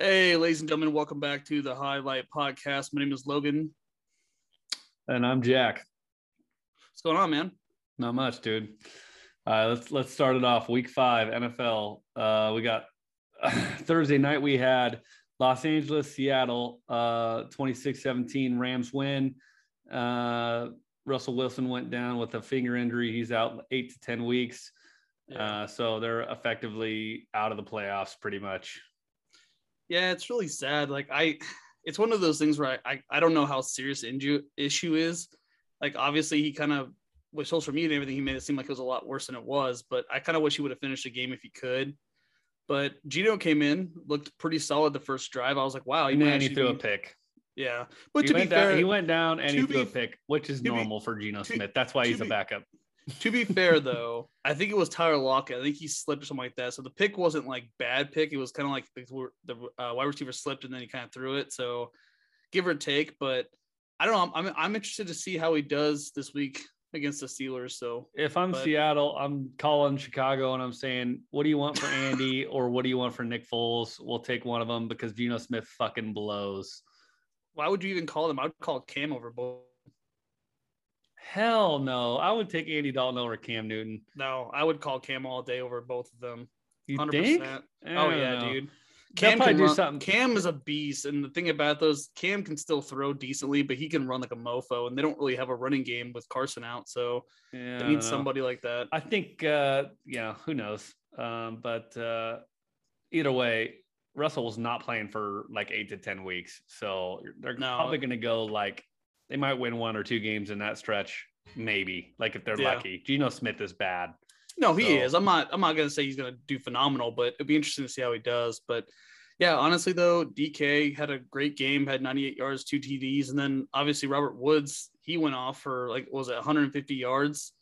Hey, ladies and gentlemen, welcome back to the Highlight Podcast. My name is Logan. And I'm Jack. What's going on, man? Not much, dude. All right, let's let's start it off. Week five, NFL. Uh, we got Thursday night. We had Los Angeles, Seattle, uh, 26-17 Rams win. Uh, Russell Wilson went down with a finger injury. He's out eight to ten weeks. Yeah. Uh, so they're effectively out of the playoffs pretty much. Yeah, it's really sad. Like I, it's one of those things where I, I, I don't know how serious injury issue is. Like obviously he kind of with social media and everything, he made it seem like it was a lot worse than it was. But I kind of wish he would have finished the game if he could. But Geno came in, looked pretty solid the first drive. I was like, wow, he, man, he threw be... a pick. Yeah, but he to be fair, he went down and he threw be, a pick, which is normal be, for Geno to, Smith. That's why he's a backup. To be fair, though, I think it was Tyler Lockett. I think he slipped or something like that. So the pick wasn't like bad pick. It was kind of like the, the uh, wide receiver slipped and then he kind of threw it. So give or take, but I don't know. I'm I'm interested to see how he does this week against the Steelers. So if I'm but, Seattle, I'm calling Chicago and I'm saying, what do you want for Andy or what do you want for Nick Foles? We'll take one of them because Geno Smith fucking blows why would you even call them? I would call Cam over both. Hell no. I would take Andy Dalton over Cam Newton. No, I would call Cam all day over both of them. You 100%. think? Oh yeah, know. dude. Cam can do run, something. Cam is a beast, and the thing about those, Cam can still throw decently, but he can run like a mofo, and they don't really have a running game with Carson out, so yeah, they need somebody like that. I think, uh, yeah, who knows? Um, but uh, either way, Russell was not playing for like eight to 10 weeks. So they're no. probably going to go like, they might win one or two games in that stretch, maybe, like if they're yeah. lucky. Geno Smith is bad. No, he so. is. I'm not, I'm not going to say he's going to do phenomenal, but it'd be interesting to see how he does. But yeah, honestly, though, DK had a great game, had 98 yards, two TDs. And then obviously Robert Woods, he went off for like, was it 150 yards?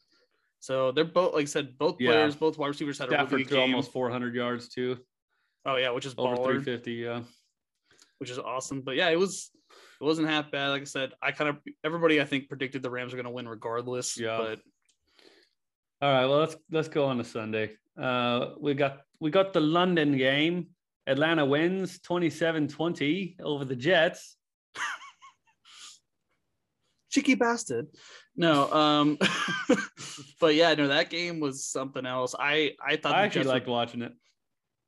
So they're both, like I said, both players, both wide receivers had Stafford a really good game. almost 400 yards too. Oh yeah, which is over 350, yeah. Which is awesome. But yeah, it was it wasn't half bad. Like I said, I kind of everybody I think predicted the Rams are going to win regardless. Yeah. But all right, well let's let's go on to Sunday. Uh, we got we got the London game. Atlanta wins 27-20 over the Jets. Cheeky bastard. No, um, but yeah, no, that game was something else. I I thought I actually liked were, watching it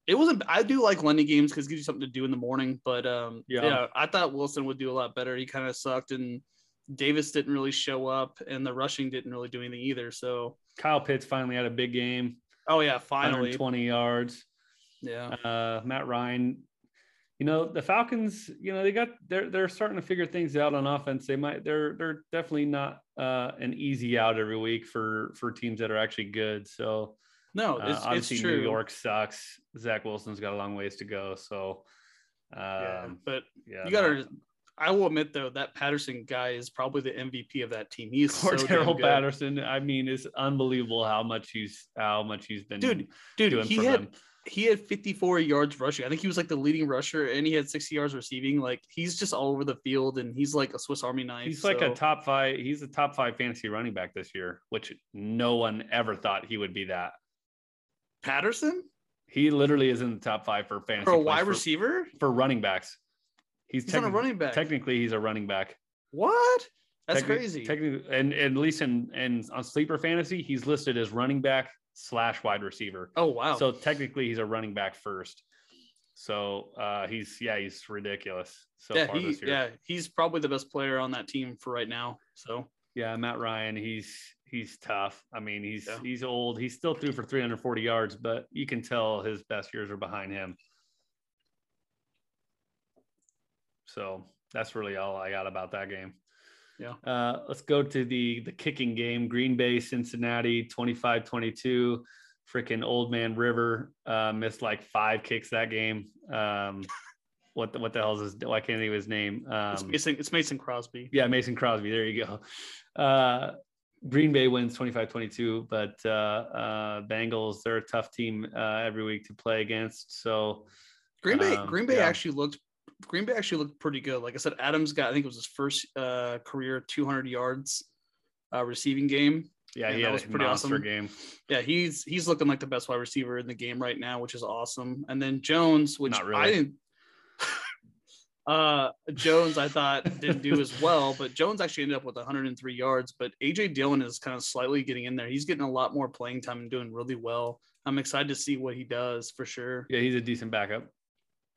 it wasn't. I do like London games because it gives you something to do in the morning. But um, yeah. yeah, I thought Wilson would do a lot better. He kind of sucked, and Davis didn't really show up, and the rushing didn't really do anything either. So Kyle Pitts finally had a big game. Oh yeah, finally twenty yards. Yeah. Uh, Matt Ryan. You know the Falcons. You know they got they're they're starting to figure things out on offense. They might they're they're definitely not uh, an easy out every week for for teams that are actually good. So no, it's, uh, obviously it's true. New York sucks. Zach Wilson's got a long ways to go. So, um, yeah, but yeah, you got to. I will admit though that Patterson guy is probably the MVP of that team. He's so Darrell Patterson. I mean, it's unbelievable how much he's how much he's been. Dude, dude, he had he had 54 yards rushing. I think he was like the leading rusher, and he had 60 yards receiving. Like he's just all over the field, and he's like a Swiss Army knife. He's so. like a top five. He's a top five fantasy running back this year, which no one ever thought he would be that. Patterson? He literally is in the top five for fantasy. For a wide for, receiver? For running backs. He's, he's a running back. Technically, he's a running back. What? That's crazy. Technically, and, and at least in and on sleeper fantasy, he's listed as running back slash wide receiver. Oh wow! So technically, he's a running back first. So uh, he's yeah, he's ridiculous. So yeah, he, yeah, he's probably the best player on that team for right now. So yeah, Matt Ryan, he's he's tough. I mean, he's yeah. he's old. He's still threw for 340 yards, but you can tell his best years are behind him. So that's really all I got about that game. Yeah. Uh, let's go to the the kicking game. Green Bay, Cincinnati, 25-22. Freaking old man River uh, missed like five kicks that game. Um, what the, what the hell is his? Why can't I think of his name? Um, it's Mason. It's Mason Crosby. Yeah, Mason Crosby. There you go. Uh, Green Bay wins 25 22, but uh, uh, Bengals, they're a tough team uh, every week to play against. So Green Bay, um, Green Bay yeah. actually looked, Green Bay actually looked pretty good. Like I said, Adams got, I think it was his first uh, career 200 yards uh, receiving game. Yeah, he had was a pretty awesome game. Yeah, he's he's looking like the best wide receiver in the game right now, which is awesome. And then Jones, which really. I didn't, Uh, Jones, I thought didn't do as well, but Jones actually ended up with 103 yards. But AJ Dillon is kind of slightly getting in there. He's getting a lot more playing time and doing really well. I'm excited to see what he does for sure. Yeah, he's a decent backup.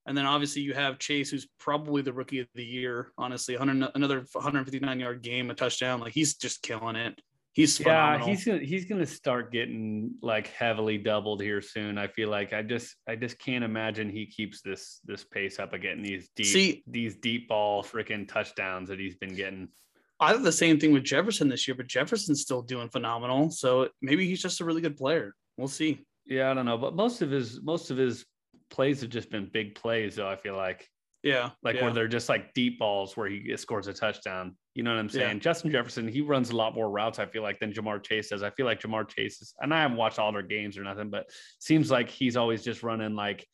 And then obviously you have Chase, who's probably the rookie of the year. Honestly, 100, another 159 yard game, a touchdown. Like he's just killing it. He's phenomenal. yeah, he's gonna he's gonna start getting like heavily doubled here soon. I feel like I just I just can't imagine he keeps this this pace up of getting these deep See- these deep ball freaking touchdowns that he's been getting. I did the same thing with Jefferson this year, but Jefferson's still doing phenomenal. So maybe he's just a really good player. We'll see. Yeah, I don't know, but most of his most of his plays have just been big plays. Though I feel like Yeah. like yeah. where they're just like deep balls where he scores a touchdown. You know what I'm Yeah. saying? Justin Jefferson, he runs a lot more routes, I feel like, than Ja'Marr Chase does. I feel like Ja'Marr Chase is, and I haven't watched all their games or nothing, but seems like he's always just running like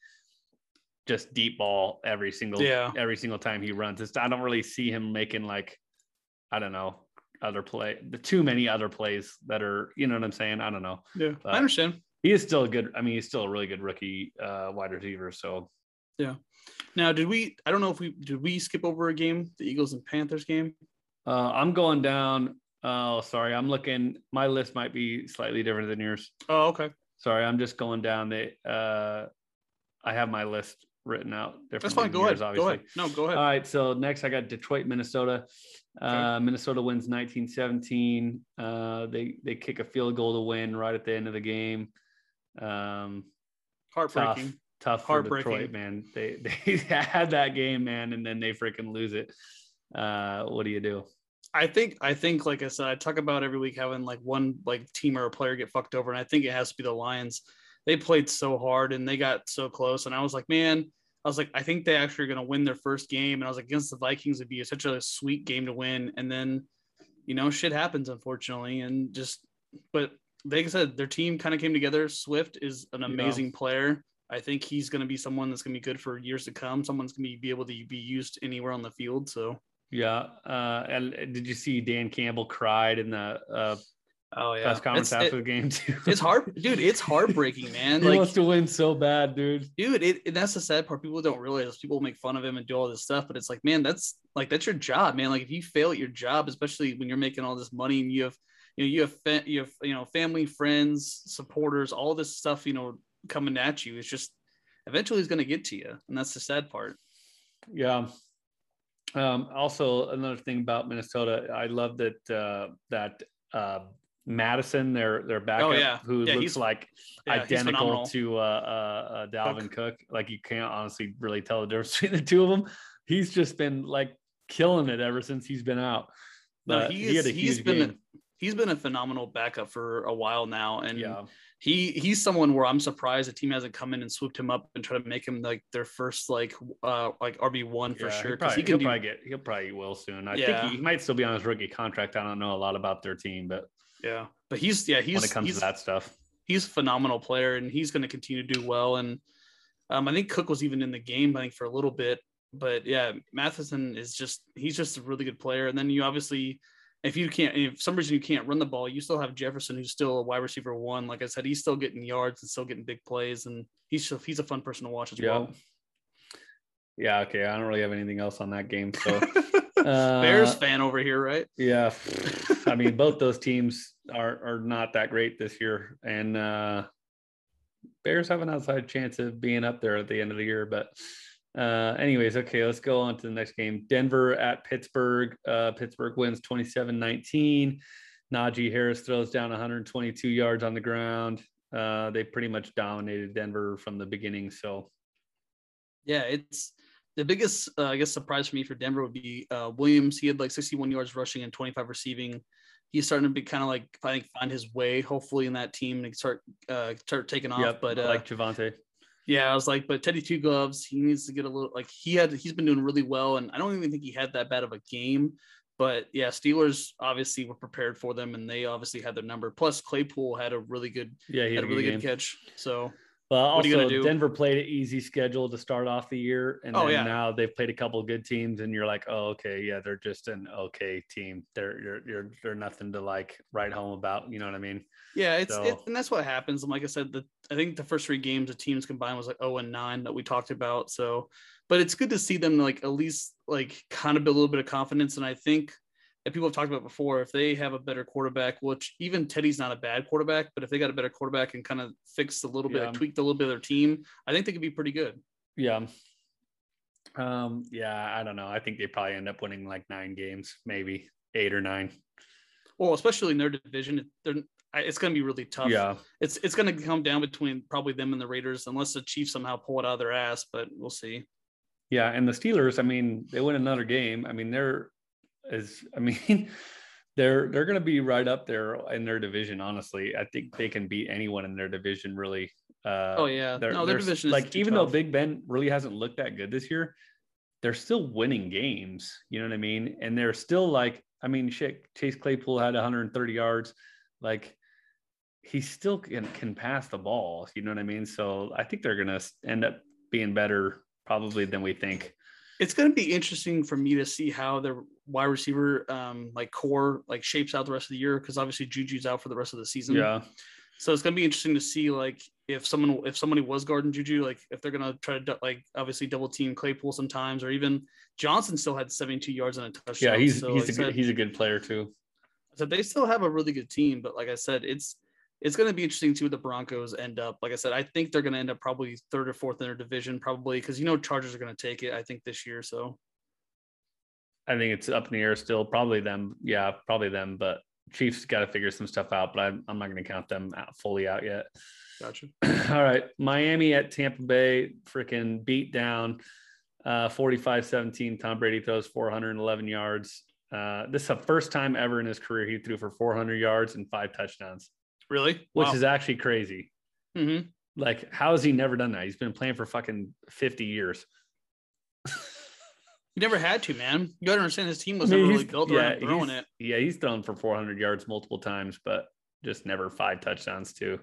just deep ball every single Yeah. every single time he runs. It's, I don't really see him making like I don't know other play the too many other plays that are you know what I'm saying. I don't know. yeah. but- I understand. He is still a good. I mean, he's still a really good rookie uh, wide receiver. So yeah. Now, did we? I don't know if we did. We skip over a game, the Eagles and Panthers game. Uh, I'm going down. Oh, sorry. I'm looking. My list might be slightly different than yours. Oh, okay. Sorry, I'm just going down the. Uh, I have my list written out. That's fine. Go ahead. yours, Go obviously. ahead. No, go ahead. All right. So next, I got Detroit, Minnesota. Uh, Minnesota wins 1917. Uh, they they kick a field goal to win right at the end of the game. Um, tough, Heartbreaking. tough for Heartbreaking. Detroit, man. They they had that game, man, and then they freaking lose it. Uh, what do you do? I think I think like I said, I talk about every week having like one like team or a player get fucked over, and I think it has to be the Lions. They played so hard and they got so close, and I was like, man, I was like, I think they actually are going to win their first game, and I was like, against the Vikings would be such a sweet game to win, and then, you know, shit happens unfortunately, and just, but like I said, their team kind of came together. Swift is an Yeah. amazing player. I think he's going to be someone that's going to be good for years to come. Someone's going to be, be able to be used anywhere on the field. So, Yeah. Uh, and did you see Dan Campbell cried in the uh, oh yeah, press conference It's- after it- the game too? it's hard, dude. It's heartbreaking, man. he like, wants to win so bad, dude. dude, it, it- that's the sad part. People don't realize. People make fun of him and do all this stuff, but it's like, man, that's like that's your job, man. Like if you fail at your job, especially when you're making all this money and you have, you know, you have fa- you have you know family, friends, supporters, all this stuff, you know, coming at you. It's just eventually it's going to get to you, and that's the sad part. Yeah. Um, also, another thing about Minnesota, I love that uh, that uh, Mattison, their their backup, Oh, yeah. who Yeah, looks like Yeah, identical to uh, uh, uh, Dalvin Cook. Like you can't honestly really tell the difference between the two of them. He's just been like killing it ever since he's been out. No, But he he, had is- a he's been a- game. He's been a phenomenal backup for a while now, and yeah, he he's someone where I'm surprised the team hasn't come in and swooped him up and try to make him like their first like uh like RB one for Yeah, sure because probably, he can he'll do probably get. He'll probably will soon. I Yeah. think he, he might still be on his rookie contract. I don't know a lot about their team, but yeah. But he's yeah he's when it comes he's, to that stuff, he's a phenomenal player and he's going to continue to do well. And um, I think Cook was even in the game I think for a little bit, but yeah, Mattison is just he's just a really good player. And then you obviously. If you can't, if some reason you can't run the ball, you still have Jefferson, who's still a wide receiver one. Like I said, he's still getting yards and still getting big plays, and he's just, he's a fun person to watch as yeah. well. Yeah, okay. I don't really have anything else on that game. So uh, Bears fan over here, right? Yeah, I mean, both those teams are are not that great this year, and uh, Bears have an outside chance of being up there at the end of the year. But, uh, anyways, okay, let's go on to the next game. Denver at Pittsburgh. Uh, Pittsburgh wins 27-19. Najee Harris throws down 122 yards on the ground. Uh, they pretty much dominated Denver from the beginning. So, Yeah, it's the biggest, uh, I guess, surprise for me for Denver would be uh, Williams. He had like 61 yards rushing and 25 receiving. He's starting to be kind of like I think find his way, hopefully, in that team and start uh, start taking off. yep, but uh, like Javonte. Yeah, I was like, but Teddy Two Gloves, he needs to get a little like he had. He's been doing really well, and I don't even think he had that bad of a game. But yeah, Steelers obviously were prepared for them, and they obviously had their number. Plus, Claypool had a really good Yeah, he had had a really game. good catch. So Well, What are you also? Denver played an easy schedule to start off the year, and Oh, then yeah. now they've played a couple good teams, and you're like, oh, okay, yeah, they're just an okay team. They're you're you're they're nothing to like write home about. You know what I mean? Yeah, it's So- it, and that's what happens. And like I said, the I think the first three games of teams combined was like 0 and 9 that we talked about. So, but it's good to see them like at least like kind of build a little bit of confidence. And I think people have talked about before, if they have a better quarterback, which even Teddy's not a bad quarterback, but if they got a better quarterback and kind of fixed a little bit, Yeah. tweaked a little bit of their team, I think they could be pretty good. Yeah. Um. Yeah. I don't know. I think they probably end up winning like nine games, maybe eight or nine. Well, especially in their division, they're it's going to be really tough. Yeah. It's it's going to come down between probably them and the Raiders, unless the Chiefs somehow pull it out of their ass. But we'll see. Yeah, and the Steelers, I mean, they win another game. I mean, they're as I mean, they're they're going to be right up there in their division. Honestly, I think they can beat anyone in their division. Really. Uh, Oh yeah, they're, no, their division is like even though. Big Ben really hasn't looked that good this year, they're still winning games. You know what I mean? And they're still like, I mean, shit. Chase Claypool had 130 yards. Like he still can, can pass the ball. You know what I mean? So I think they're going to end up being better probably than we think. It's going to be interesting for me to see how their wide receiver um like core like shapes out the rest of the year because obviously Juju's out for the rest of the season. Yeah. So it's going to be interesting to see like if someone if somebody was guarding Juju like if they're going to try to like obviously double team Claypool sometimes or even Johnson still had 72 yards and a touchdown. Yeah, he's so he's like a good, said, he's a good player too. so they still have a really good team, but like I said, it's it's going to be interesting to see what the Broncos end up. Like I said, I think they're going to end up probably third or fourth in their division, probably because you know Chargers are going to take it. I think this year. So I think it's up in the air still. Probably them. Yeah, probably them. But Chiefs got to figure some stuff out. But I'm I'm not going to count them out, fully out yet. gotcha. All right, Miami at Tampa Bay, freaking beat down, uh, 45-17. Tom Brady throws 411 yards. Uh, this is the first time ever in his career he threw for 400 yards and five touchdowns, Really? which Wow. is actually crazy. Mhm. Like, how has he never done that? He's been playing for fucking 50 years. He never had to, man. You gotta understand his team was never really built yeah, around throwing it. Yeah, he's thrown for 400 yards multiple times, but just never five touchdowns too.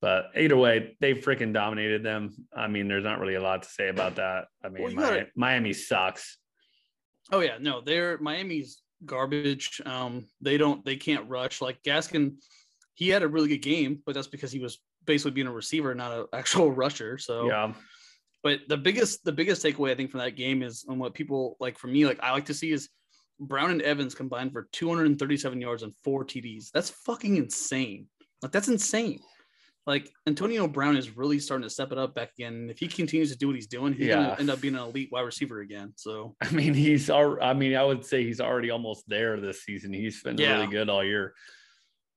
But either way, they freaking dominated them. I mean, there's not really a lot to say about that. I mean, Well, you Mi- gotta- Miami sucks. Oh yeah, no, they're Miami's garbage. Um, they don't, they can't rush. Like Gaskin, he had a really good game, but that's because he was basically being a receiver, not an actual rusher. So Yeah, but the biggest the biggest takeaway I think from that game is and what people like for me like I like to see is Brown and Evans combined for 237 yards and four TDs. That's fucking insane. Like that's insane. Like Antonio Brown is really starting to step it up back again. And if he continues to do what he's doing, he's Yeah. gonna end up being an elite wide receiver again. So I mean, he's. I mean, I would say he's already almost there this season. He's been Yeah. really good all year.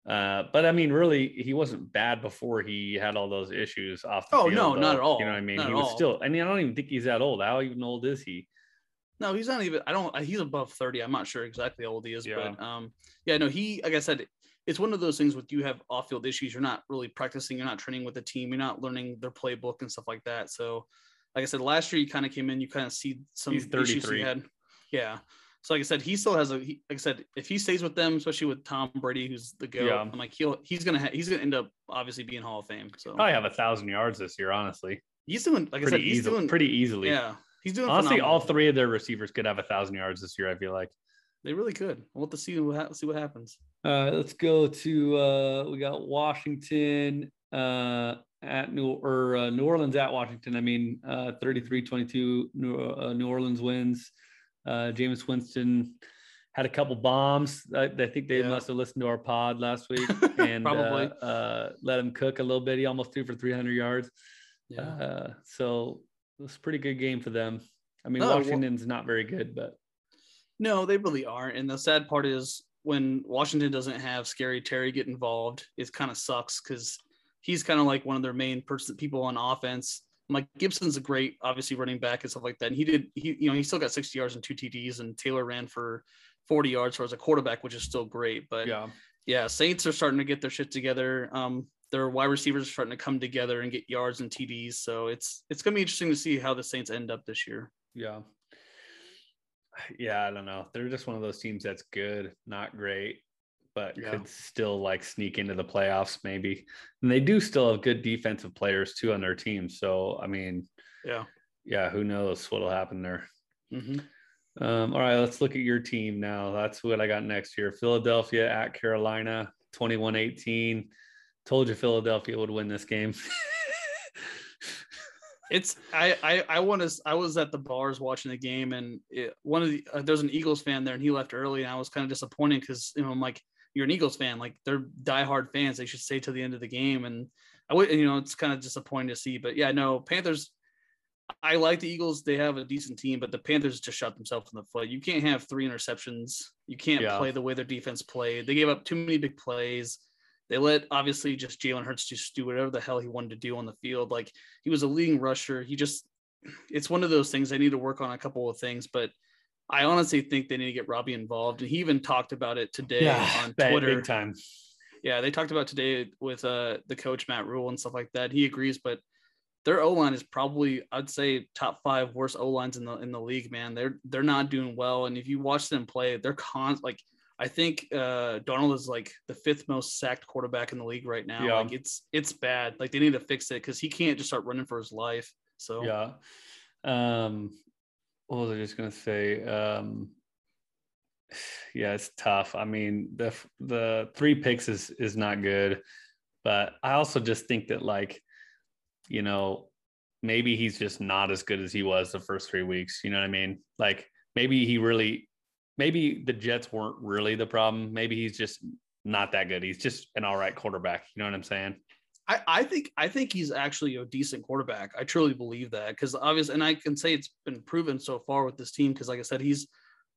Uh, but I mean, really, he wasn't bad before he had all those issues off. The Oh, field, no, not at all. You know what I mean? Not he was all. still. I mean, I don't even think he's that old. How even old is he? no, he's not even I don't he's above 30. I'm not sure exactly how old he is, Yeah. but um yeah, no, he like I said, it's one of those things with you have off-field issues. You're not really practicing, you're not training with the team, you're not learning their playbook and stuff like that. So, like I said, last year you kind of came in, you kind of see some issues 33. he had. Yeah. So like I said, he still has a. He, like I said, if he stays with them, especially with Tom Brady, who's the go, Yeah. I'm like he'll he's gonna ha- he's gonna end up obviously being Hall of Fame. So Probably have a thousand yards this year. Honestly, he's doing like I pretty said, he's easily. doing pretty easily. yeah, he's doing Honestly, all three of their receivers could have a thousand yards this year. I feel like. They really could. We'll have to see what see what happens. All right, let's go to uh, we got Washington uh, at New or uh, New Orleans at Washington. I mean, uh, 33-22 New, uh, New Orleans wins. Uh, Jameis Winston had a couple bombs. I, I think they Yeah. must have listened to our pod last week and Probably. uh, uh, let him cook a little bit. He almost threw for 300 yards. Yeah. Uh, so it was a pretty good game for them. I mean, No, Washington's not very good, but No, they really aren't. And the sad part is when Washington doesn't have Scary Terry get involved, it kind of sucks because he's kind of like one of their main person people on offense. Like Gibson's a great, obviously running back and stuff like that. And he did, he you know, he still got 60 yards and two TDs, and Taylor ran for 40 yards for as a quarterback, which is still great. But yeah, yeah, Saints are starting to get their shit together. Um, their wide receivers are starting to come together and get yards and TDs. So it's it's gonna be interesting to see how the Saints end up this year. Yeah. Yeah, I don't know. They're just one of those teams that's good, not great. But Yeah. could still like sneak into the playoffs maybe. And they do still have good defensive players too on their team. So I mean, Yeah. yeah, who knows what'll happen there. hmm Um, all right, let's look at your team now. That's what I got next year. Philadelphia at Carolina, 21 18. Told you Philadelphia would win this game. It's I I I want to I was at the bars watching the game and it, one of the uh, there's an Eagles fan there and he left early and I was kind of disappointed because you know I'm like you're an Eagles fan like they're diehard fans they should stay to the end of the game. And I would you know it's kind of disappointing to see but yeah no Panthers I like the Eagles. They have a decent team but the Panthers just shot themselves in the foot. You can't have three interceptions. You can't Yeah. play the way their defense played. They gave up too many big plays. They let obviously just Jalen Hurts just do whatever the hell he wanted to do on the field. Like he was a leading rusher. He just it's one of those things. They need to work on a couple of things, but I honestly think they need to get Robby involved. And he even talked about it today on big- Twitter. big time. Yeah, they talked about today with uh the coach Matt Rhule and stuff like that. He agrees, but their O line is probably I'd say top five worst O lines in the in the league, man. They're they're not doing well. And if you watch them play, they're con like I think uh Darnold is like the fifth most sacked quarterback in the league right now. Yeah. Like it's it's bad. Like they need to fix it because he can't just start running for his life. So Yeah. Um, what was I just gonna say? Um, yeah, it's tough. I mean, the the three picks is is not good, but I also just think that like, you know, maybe he's just not as good as he was the first three weeks. You know what I mean? Like maybe he really, maybe the Jets weren't really the problem. Maybe he's just not that good. He's just an all right quarterback. You know what I'm saying? I, I think I think he's actually a decent quarterback. I truly believe that because obviously, and I can say it's been proven so far with this team because, like I said, he's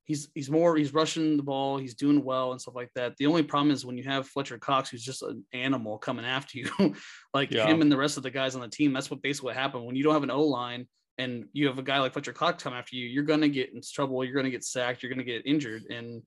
he's he's more he's rushing the ball, he's doing well and stuff like that. The only problem is when you have Fletcher Cox, who's just an animal coming after you, like Yeah. him and the rest of the guys on the team. That's what basically what happened when you don't have an O line and you have a guy like Fletcher Cox come after you. You're gonna get in trouble. You're gonna get sacked. You're gonna get injured and.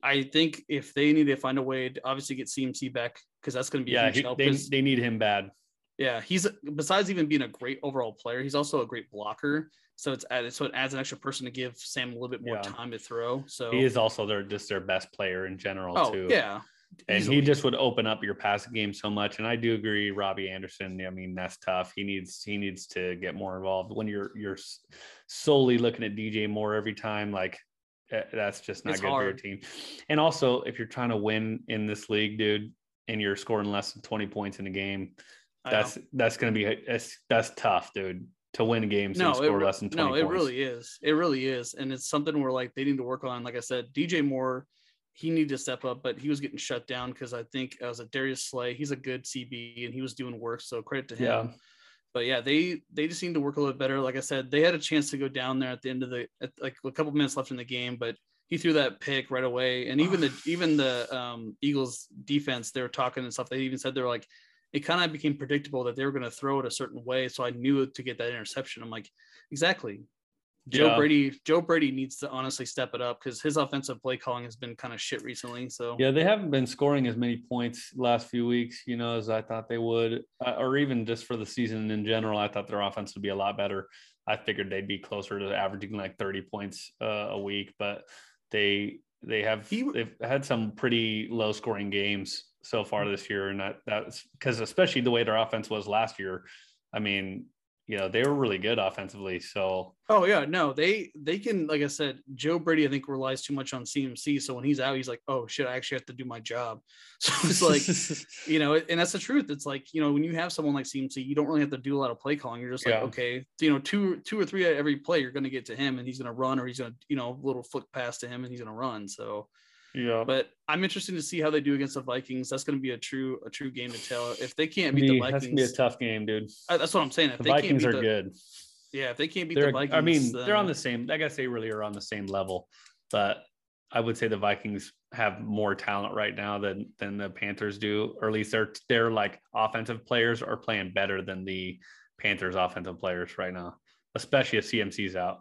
I think if they need to find a way to obviously get CMC back because that's going to be a Yeah, huge he, help. they they need him bad. yeah, he's besides even being a great overall player, he's also a great blocker. So it's added, so it adds an extra person to give Sam a little bit more Yeah. time to throw. So He is also their just their best player in general oh too. yeah, and easily. he just would open up your passing game so much. And I do agree, Robby Anderson. I mean, that's tough. He needs he needs to get more involved. When you're you're solely looking at DJ Moore every time, like eh, that's just not It's good for your team. And also, if you're trying to win in this league, dude, and you're scoring less than 20 points in a game, that's that's gonna be that's that's tough, dude. To win games no, and it, score re- less than 20 no, it really is. It really is, and it's something where like they need to work on. Like I said, DJ Moore, he needed to step up, but he was getting shut down because I think as a Darius Slay, he's a good CB and he was doing work. So credit to him. Yeah. but yeah, they they just need to work a little bit better. Like I said, they had a chance to go down there at the end of the at, like a couple minutes left in the game, but he threw that pick right away. And even the even the um, Eagles defense, they were talking and stuff. They even said they were like, it kind of became predictable that they were going to throw it a certain way. So I knew to get that interception. I'm like, exactly. Joe Yeah. Brady, Joe Brady needs to honestly step it up because his offensive play calling has been kind of shit recently. So Yeah, they haven't been scoring as many points last few weeks, you know, as I thought they would, uh, or even just for the season in general. I thought their offense would be a lot better. I figured they'd be closer to averaging like 30 points uh, a week, but they they have He they've had some pretty low scoring games so far mm-hmm. this year, and that that's because especially the way their offense was last year. I mean, you know, they were really good offensively. So Oh yeah, no, they they can like I said, Joe Brady I think relies too much on CMC. So when he's out, he's like, oh shit, I actually have to do my job. So it's like you know, and that's the truth. It's like you know when you have someone like CMC, you don't really have to do a lot of play calling. You're just like, Yeah. okay, you know, two two or three at every play, you're going to get to him, and he's going to run, or he's going to you know little flick pass to him, and he's going to run. So, yeah, but I'm interested to see how they do against the Vikings. That's going to be a true a true game to tell. If they can't beat the Vikings, that's gonna be a tough game, dude. I- that's what I'm saying. If The they Vikings can't are beat the, good. yeah, if they can't beat they're, the Vikings, I mean, they're on the same. I guess they really are on the same level, but I would say the Vikings have more talent right now than than the Panthers do, or at least their their like offensive players are playing better than the Panthers offensive players right now, especially if CMC's out.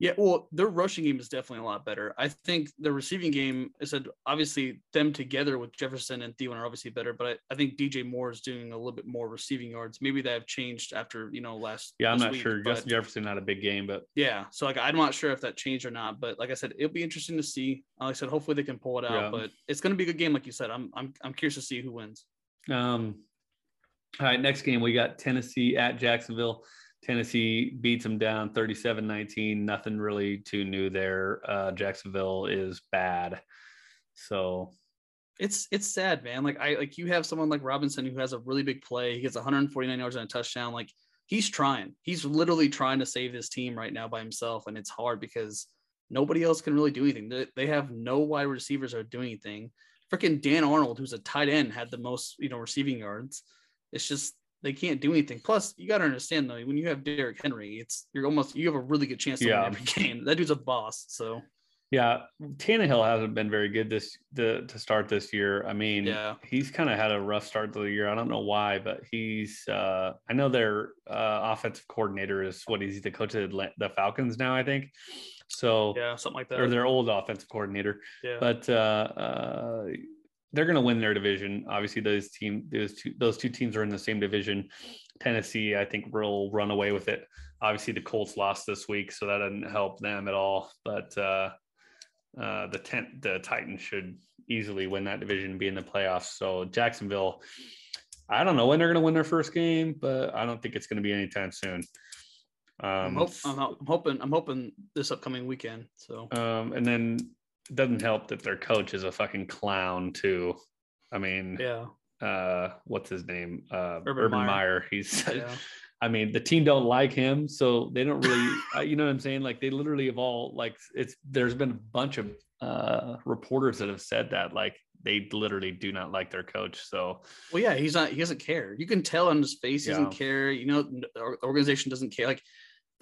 Yeah, well, their rushing game is definitely a lot better. I think the receiving game is said obviously them together with Jefferson and Thielen are obviously better, but I, I, think DJ Moore is doing a little bit more receiving yards. Maybe that have changed after you know last. Yeah, I'm not week, sure. Justin Jefferson not a big game, but yeah, so like I'm not sure if that changed or not. But like I said, it'll be interesting to see. Like I said, hopefully they can pull it out. Yeah. But it's going to be a good game, like you said. I'm I'm I'm curious to see who wins. Um. All right, next game we got Tennessee at Jacksonville. Tennessee beats them down 37 19. Nothing really too new there. Uh, Jacksonville is bad. So it's it's sad, man. Like I like you have someone like Robinson who has a really big play. He gets 149 yards on a touchdown. Like he's trying. He's literally trying to save this team right now by himself, and it's hard because nobody else can really do anything. They, they have no wide receivers are doing anything. Freaking Dan Arnold, who's a tight end, had the most you know receiving yards. It's just they can't do anything. Plus, you got to understand though, when you have Derrick Henry, it's you're almost you have a really good chance to yeah. win every game. That dude's a boss. So yeah, Tannehill hasn't been very good this the, to start this year. I mean, yeah, he's kind of had a rough start to the year. I don't know why, but he's. Uh, I know their uh, offensive coordinator is what he's the coach of the Falcons now. I think. So yeah, something like that. Or their old offensive coordinator. Yeah. But uh, uh they're going to win their division. Obviously, those team those two those two teams are in the same division. Tennessee, I think, will run away with it. Obviously, the Colts lost this week, so that didn't help them at all. But uh, uh, the tent the Titans should easily win that division, and be in the playoffs. So Jacksonville, I don't know when they're going to win their first game, but I don't think it's going to be anytime soon. Um, I'm, hope, I'm, I'm, hoping I'm hoping this upcoming weekend. So um, and then it doesn't help that their coach is a fucking clown too. I mean, yeah. Uh, what's his name? Uh, Urban, Urban Meyer. Meyer. He's. Yeah. I mean, the team don't like him, so they don't really. uh, you know what I'm saying? Like they literally have all like it's. There's been a bunch of uh reporters that have said that like they literally do not like their coach. So, well, yeah, he's not. He doesn't care. You can tell on his face. He yeah. doesn't care. You know, the organization doesn't care. Like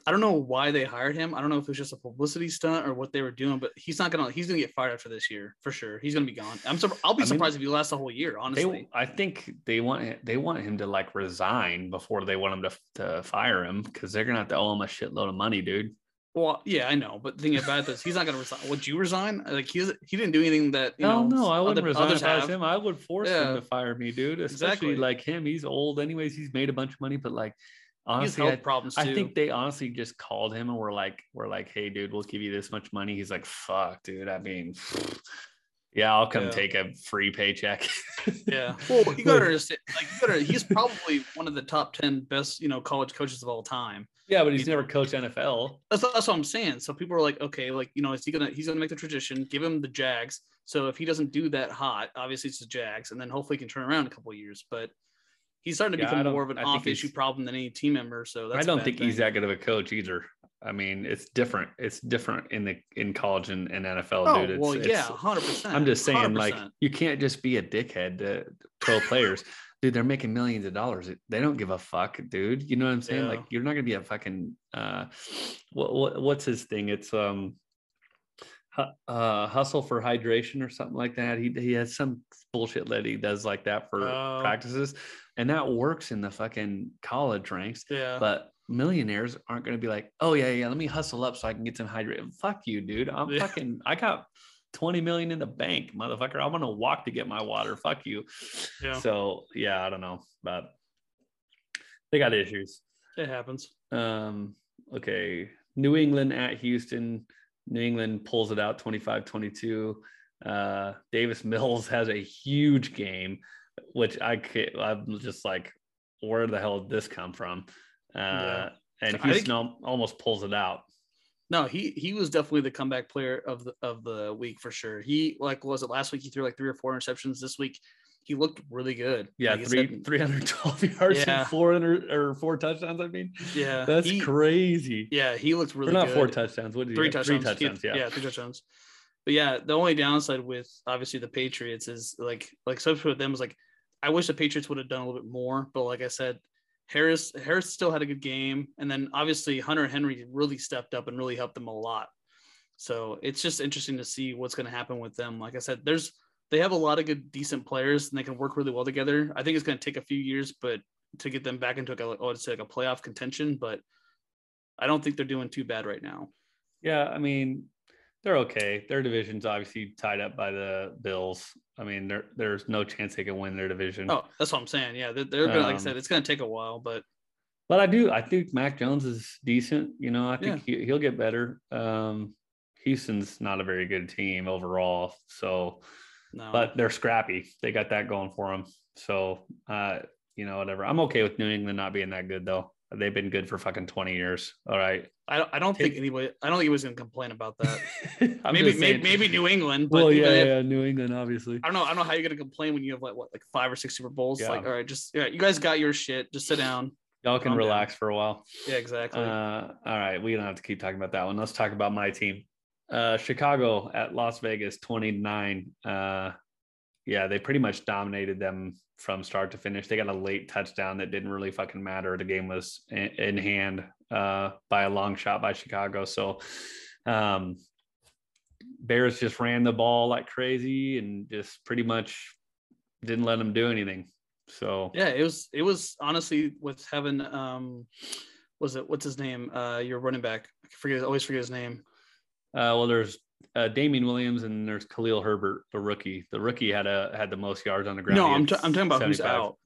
I don't know why they hired him. I don't know if it was just a publicity stunt or what they were doing, but he's not gonna. He's gonna get fired after this year for sure. He's gonna be gone. I'm. So I'll be I surprised mean, if he lasts the whole year. Honestly, they, I think they want they want him to like resign before they want him to to fire him because they're gonna have to owe him a shitload of money, dude. Well, yeah, I know, but the thing about this, he's not going to resign. Would you resign? Like he's he didn't do anything that you no, know. No, I wouldn't resign if I was him. I would force yeah. him to fire me, dude. Especially exactly. like him. He's old, anyways. He's made a bunch of money, but like honestly, health I, problems too. I think they honestly just called him and were like, "We're like, hey, dude, we'll give you this much money." He's like, "Fuck, dude. I mean, yeah, I'll come yeah. take a free paycheck." yeah. Well, you gotta understand. Like, you gotta. He's probably one of the top ten best, you know, college coaches of all time. Yeah, but he's never coached NFL. That's that's what I'm saying. So people are like, okay, like you know, is he gonna he's gonna make the tradition? Give him the Jags. So if he doesn't do that hot, obviously it's the Jags, and then hopefully he can turn around a couple years. But he's starting to yeah, become more of an off issue problem than any team member. So that's I don't think thing. he's that good of a coach either. I mean, it's different. It's different in the in college and, and NFL, oh, dude. It's, well, yeah, hundred percent. I'm just saying, 100%. like, you can't just be a dickhead to pro players. dude, they're making millions of dollars. They don't give a fuck, dude. You know what I'm saying? Yeah. Like, you're not gonna be a fucking uh, what, what what's his thing? It's um, uh, hustle for hydration or something like that. He he has some bullshit that he does like that for uh, practices and that works in the fucking college ranks. Yeah. But millionaires aren't going to be like, oh yeah, yeah, let me hustle up so I can get some hydration. Fuck you, dude. I'm yeah. fucking. I got 20 million in the bank, motherfucker. I'm gonna walk to get my water. Fuck you. Yeah. So yeah, I don't know, but they got issues. It happens. Um. Okay. New England at Houston. New England pulls it out 25 22. Uh, Davis Mills has a huge game which I can't, I'm just like, where the hell did this come from? Uh, yeah. And Houston think, almost pulls it out. No, he he was definitely the comeback player of the of the week for sure. He like was it last week? He threw like three or four interceptions. This week, he looked really good. Yeah, like three 312 yards yeah. and four or four touchdowns. I mean, yeah, that's he, crazy. Yeah, he looks really. Or not good. four touchdowns. What did three touchdowns? Three touchdowns. yeah, yeah, three touchdowns. But yeah, the only downside with obviously the Patriots is like like especially with them is like I wish the Patriots would have done a little bit more, but like I said, Harris Harris still had a good game, and then obviously Hunter Henry really stepped up and really helped them a lot. So it's just interesting to see what's going to happen with them. Like I said, there's they have a lot of good, decent players, and they can work really well together. I think it's going to take a few years, but to get them back into like, oh, it's like a playoff contention. But I don't think they're doing too bad right now. Yeah, I mean, they're okay. Their division's obviously tied up by the Bills. I mean, there there's no chance they can win their division. Oh, that's what I'm saying. Yeah, they're, they're gonna, like I Um, said, it's gonna take a while, but But I do. I think Mac Jones is decent. You know, I think he, he'll get better. Um, Houston's not a very good team overall. So, no. but they're scrappy. They got that going for them. So, uh, you know, whatever. I'm okay with New England not being that good though. They've been good for fucking 20 years. All right. I don't, I don't think anybody, I don't think he was gonna complain about that. Maybe, maybe, maybe New England, but Well, yeah, if- yeah, New England, obviously. I don't know. I don't know how you're gonna complain when you have like what, like five or six Super Bowls. Yeah. Like, all right, just yeah, you guys got your shit. Just sit down. Y'all can calm down. relax for a while. Yeah, exactly. Uh, all right, we don't have to keep talking about that one. Let's talk about my team. Uh, Chicago at Las Vegas, 29. Uh, yeah, they pretty much dominated them from start to finish. They got a late touchdown that didn't really fucking matter. The game was in, in hand uh, by a long shot by Chicago. So, um, Bears just ran the ball like crazy and just pretty much didn't let them do anything. So, yeah, it was it was honestly with having um, was it what's his name? Uh, your running back. I forget always forget his name. Uh, well, there's uh, Damien Williams and there's Khalil Herbert, the rookie. The rookie had a had the most yards on the ground. No, I'm, t- I'm talking about who's out.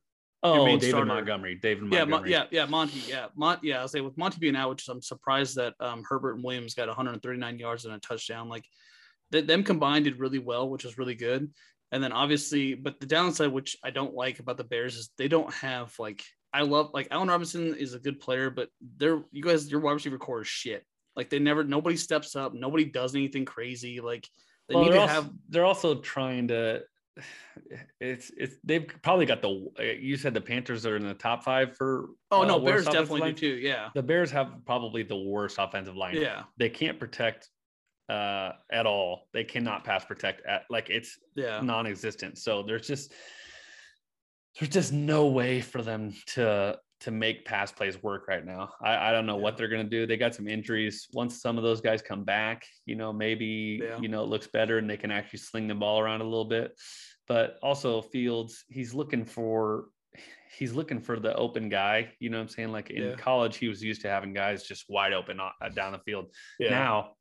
Oh, David starter. Montgomery. David Montgomery. Yeah, Mon- yeah, yeah, Monty. Yeah, Mon- yeah. I was say with Monty being out, which I'm surprised that um, Herbert and Williams got 139 yards and a touchdown. Like th- them combined did really well, which was really good. And then obviously, but the downside, which I don't like about the Bears, is they don't have like I love like Allen Robinson is a good player, but they're you guys your wide receiver core is shit. Like they never nobody steps up, nobody does anything crazy. Like they Well, need to also, have they're also trying to. It's it's they've probably got the. You said the Panthers are in the top five for. oh uh, no, Bears definitely line. do too. Yeah. The Bears have probably the worst offensive line. Yeah. They can't protect uh at all. They cannot pass protect at like it's Yeah. non-existent. So there's just there's just no way for them to to make pass plays work right now. I, I don't know what they're gonna do. They got some injuries. Once some of those guys come back, you know, maybe Yeah. you know it looks better and they can actually sling the ball around a little bit. But also Fields, he's looking for he's looking for the open guy. You know what I'm saying? Like in Yeah. college, he was used to having guys just wide open uh, down the field. Yeah. Now,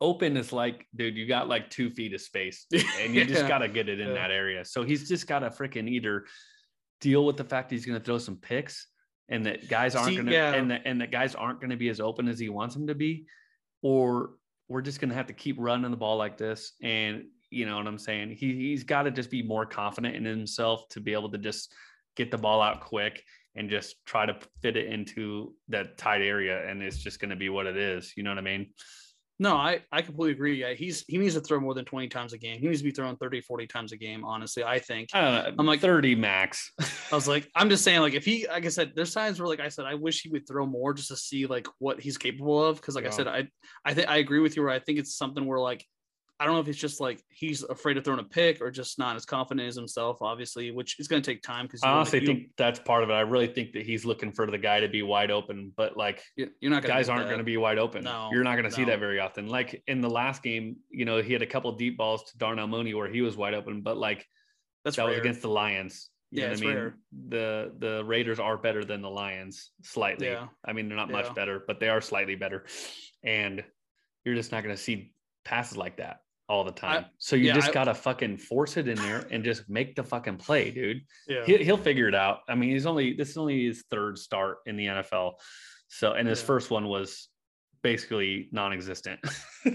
open is like, dude, you got like two feet of space and you just got to get it in Yeah. that area. So he's just got to freaking either deal with the fact that he's going to throw some picks and that guys aren't going to, yeah. and that, and that guys aren't going to be as open as he wants them to be, or we're just going to have to keep running the ball like this. And you know what I'm saying? He, he's got to just be more confident in himself to be able to just get the ball out quick and just try to fit it into that tight area. And it's just going to be what it is. You know what I mean? No, I, I completely agree. Yeah, he's he needs to throw more than 20 times a game. He needs to be throwing 30, 40 times a game, honestly, I think. I don't know. I'm like- 30 max. I was like, I'm just saying, like, if he, like I said, there's times where, like I said, I wish he would throw more just to see like what he's capable of. Cause like I said, I, I think I agree with you where I think it's something where like, I don't know if it's just like he's afraid of throwing a pick or just not as confident as himself, obviously, which is going to take time. Cause I you- honestly you- think that's part of it. I really think that he's looking for the guy to be wide open, but like you- you're not going guys aren't going to be wide open. No, You're not going to see that very often. Like in the last game, you know, he had a couple deep balls to Darnell Mooney where he was wide open, but like That's that was against the Lions. You Yeah, I mean? rare. The the Raiders are better than the Lions slightly. Yeah. I mean, they're not Yeah. much better, but they are slightly better. And you're just not going to see passes like that all the time. so you yeah, just I- got to fucking force it in there and just make the fucking play, dude. yeah. He, he'll figure it out. I mean, he's only this is only his third start in the NFL. So, and his Yeah. first one was basically non-existent.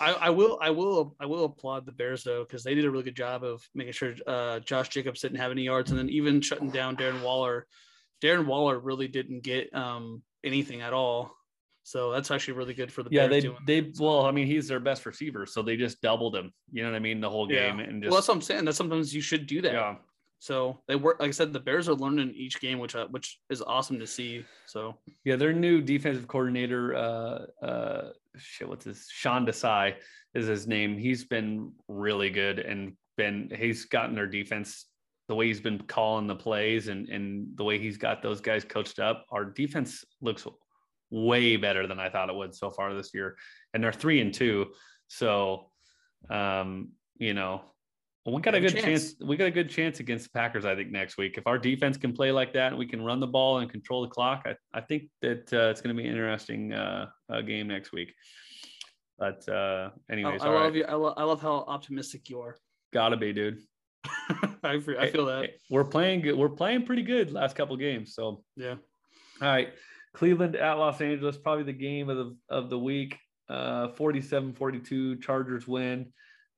I, I will I will I will applaud the Bears though because they did a really good job of making sure uh, Josh Jacobs didn't have any yards and then even shutting down Darren Waller. Darren Waller really didn't get um, anything at all, so that's actually really good for the yeah, Bears they they well, I mean, he's their best receiver, so they just doubled him. You know what I mean? The whole Yeah. game and just well, that's what I'm saying. That sometimes you should do that. yeah. So they work. Like I said, the Bears are learning each game, which uh, which is awesome to see. So Yeah, their new defensive coordinator, uh, uh, shit, what's his? Sean Desai is his name. He's been really good and been he's gotten their defense the way he's been calling the plays and and the way he's got those guys coached up. Our defense looks way better than I thought it would so far this year, and they're three and two. So, um, you know, we got a good chance. chance. We got a good chance against the Packers, I think, next week. If our defense can play like that and we can run the ball and control the clock, I, I think that uh, it's going to be an interesting uh, uh, game next week. But uh, anyways, I all love right. you. I, lo- I love how optimistic you are. gotta be, dude. I, fe- I feel that. We're playing good. We're playing pretty good last couple games. So Yeah. All right. Cleveland at Los Angeles, probably the game of the of the week. Uh 47-42, Chargers win.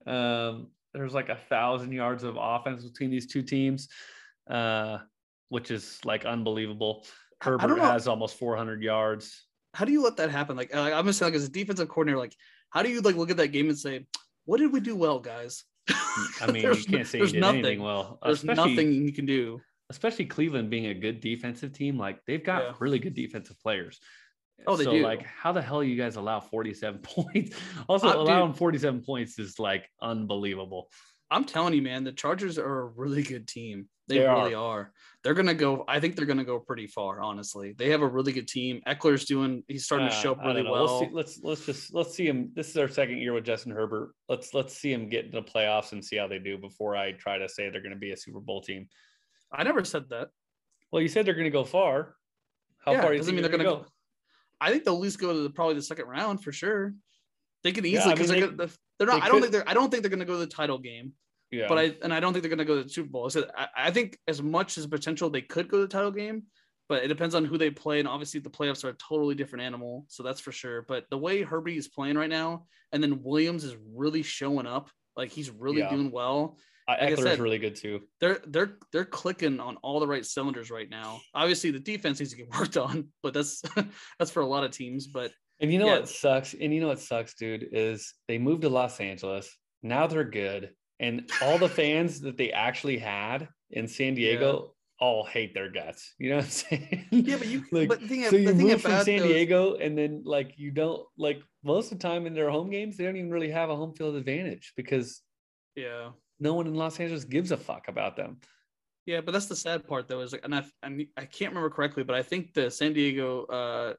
Um, there's like a thousand yards of offense between these two teams, uh, which is like unbelievable. I- I don't Herbert has almost 400 yards. How do you let that happen? Like, I'm just saying, like as a defensive coordinator, like how do you like look at that game and say, what did we do well, guys? I mean, you There's- can't say you did nothing. anything well. There's especially, nothing you can do. Especially Cleveland being a good defensive team. Like they've got Yeah. really good defensive players. Oh, they so, do. Like, how the hell you guys allow 47 points? Also, Uh, dude. allowing 47 points is like unbelievable. I'm telling you, man, the Chargers are a really good team. They, They really are. They're gonna go. I think they're gonna go pretty far. Honestly, they have a really good team. Eckler's doing. He's starting to Uh, show up really well. Let's, see, let's let's just let's see him. This is our second year with Justin Herbert. Let's let's see him get into the playoffs and see how they do before I try to say they're going to be a Super Bowl team. I never said that. Well, you said they're going to go far. How Yeah, far doesn't mean they're going to go? I think they'll at least go to the, probably the second round for sure. They could Yeah, easily I because mean, they're, they- gonna- they're not. they I don't think they're. I don't think they're gonna go to the title game. Yeah, But I and I don't think they're gonna go to the Super Bowl. I said I, I think as much as potential they could go to the title game, but it depends on who they play. And obviously the playoffs are a totally different animal, so that's for sure. But the way Herbie is playing right now, and then Williams is really showing up, like he's really Yeah. doing well. I, like Ekeler is really good too. They're they're they're clicking on all the right cylinders right now. Obviously the defense needs to get worked on, but that's that's for a lot of teams. But And you know Yeah. what sucks? And you know what sucks, dude, is they moved to Los Angeles. Now they're good. And all the fans that they actually had in San Diego all hate their guts. You know what I'm saying? yeah, but you Like, but the thing, so you move from San those- Diego and then like you don't like most of the time in their home games, they don't even really have a home field advantage because yeah. No one in Los Angeles gives a fuck about them. Yeah, but that's the sad part though. Is like, and I, I I can't remember correctly, but I think the San Diego, uh,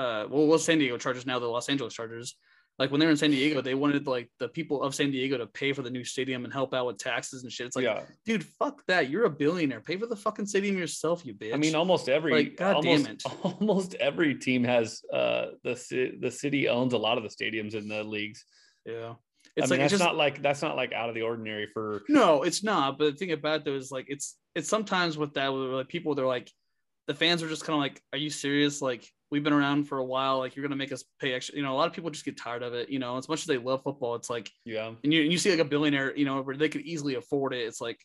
uh, well, was San Diego Chargers now the Los Angeles Chargers. Like when they were in San Diego, they wanted like the people of San Diego to pay for the new stadium and help out with taxes and shit. It's like, yeah. dude, fuck that. You're a billionaire. Pay for the fucking stadium yourself, you bitch. I mean, almost every Like, God almost, damn it. almost every team has uh the the city owns a lot of the stadiums in the leagues. yeah. It's I mean, like that's it's just not like that's not like out of the ordinary for No, it's not. But the thing about it, though is like it's it's sometimes with that with like people they're like the fans are just kind of like, are you serious? Like we've been around for a while. Like you're gonna make us pay extra. You know, a lot of people just get tired of it. You know, as much as they love football, it's like yeah. and you and you see like a billionaire, you know, where they could easily afford it. It's like,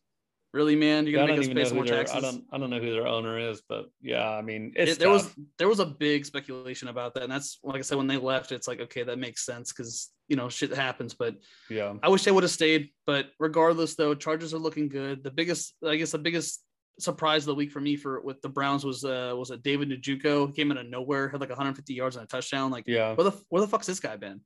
really, man, you're gonna don't make us pay some more their taxes. I don't I don't know who their owner is, but yeah, I mean it's It- there was there was a big speculation about that, and that's like I said when they left. It's like okay, that makes sense because you know shit happens, but yeah. I wish they would have stayed, but regardless, though, Chargers are looking good. The biggest, I guess, the biggest surprise of the week for me for with the Browns was uh was a David Njoku. Came out of nowhere, had like 150 yards and a touchdown. Like, Yeah. where the where the fuck's this guy been?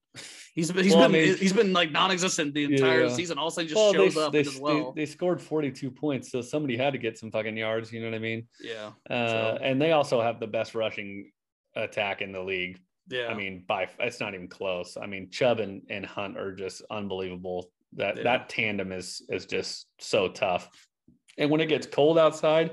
He's been he's Well, I mean- he's been like non-existent the entire Yeah. season. All of a sudden, just Well, shows they, up they, well. they, they scored 42 points, so somebody had to get some fucking yards, you know what I mean? yeah, Uh, So- and they also have the best rushing attack in the league. yeah. I mean, by it's not even close. I mean, Chubb and, and Hunt are just unbelievable. That Yeah. that tandem is is just so tough. And when it gets cold outside,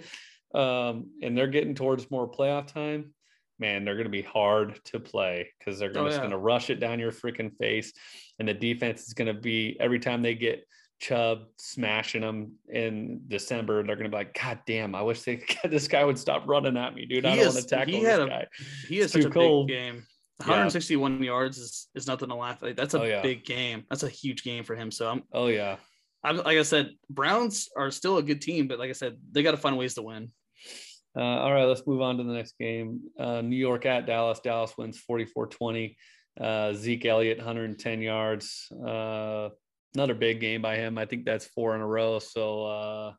um, and they're getting towards more playoff time, man, they're going to be hard to play because they're Oh, just yeah. going to rush it down your freaking face, and the defense is going to be every time they get Chubb smashing them in December, they're going to be like, God damn, I wish they this guy would stop running at me, dude. I He don't is- want to tackle he this a- guy. he is such too a cold. big game. Yeah. 161 yards is, is nothing to laugh at. That's a Oh, yeah. big game. That's a huge game for him. So I'm Oh yeah. I'm, like I said, Browns are still a good team, but like I said, they got to find ways to win. Uh, all right, let's move on to the next game. Uh, New York at Dallas. Dallas wins 44 20. Uh, Zeke Elliott, 110 yards. Uh, another big game by him. I think that's four in a row. So uh,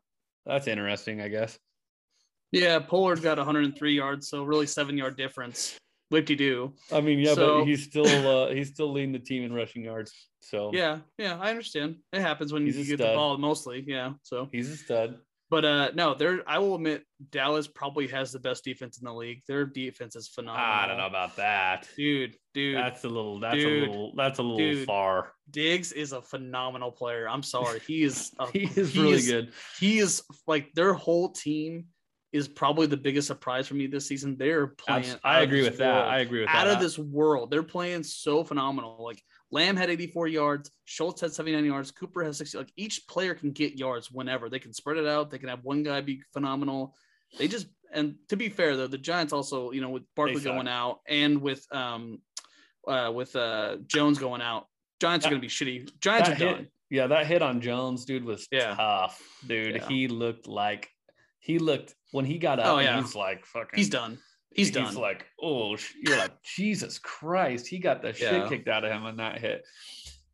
that's interesting, I guess. Yeah, Pollard got 103 yards, so really seven yard difference. Whipty do. I mean, yeah, So- but he's still uh, he's still leading the team in rushing yards. So Yeah, yeah, I understand. It happens when He's you get the ball mostly. Yeah, so he's a stud. But uh no, there I will admit Dallas probably has the best defense in the league. Their defense is phenomenal. I don't know about that. Dude, dude. That's a little that's Dude. a little that's a little Dude. far. Diggs is a phenomenal player. I'm sorry. He is a, He is he really is- good. he is like their whole team is probably the biggest surprise for me this season. They're playing. I agree with that. I agree with out that. Out of this world. They're playing so phenomenal. Like Lamb had 84 yards, Schultz had 79 yards, Cooper has 60. Like each player can get yards whenever. They can spread it out. They can have one guy be phenomenal. They just and to be fair though, the Giants also, you know, with Barkley going out and with um uh with uh Jones going out, Giants are gonna be shitty. Giants are that hit- done. Yeah, that hit on Jones, dude, was Yeah. tough, dude. Yeah. He looked like he looked when he got up. Oh, yeah. he's like fucking. He's done. He's done. He's like, oh, you're like Jesus Christ. He got the shit Yeah. kicked out of him on that hit.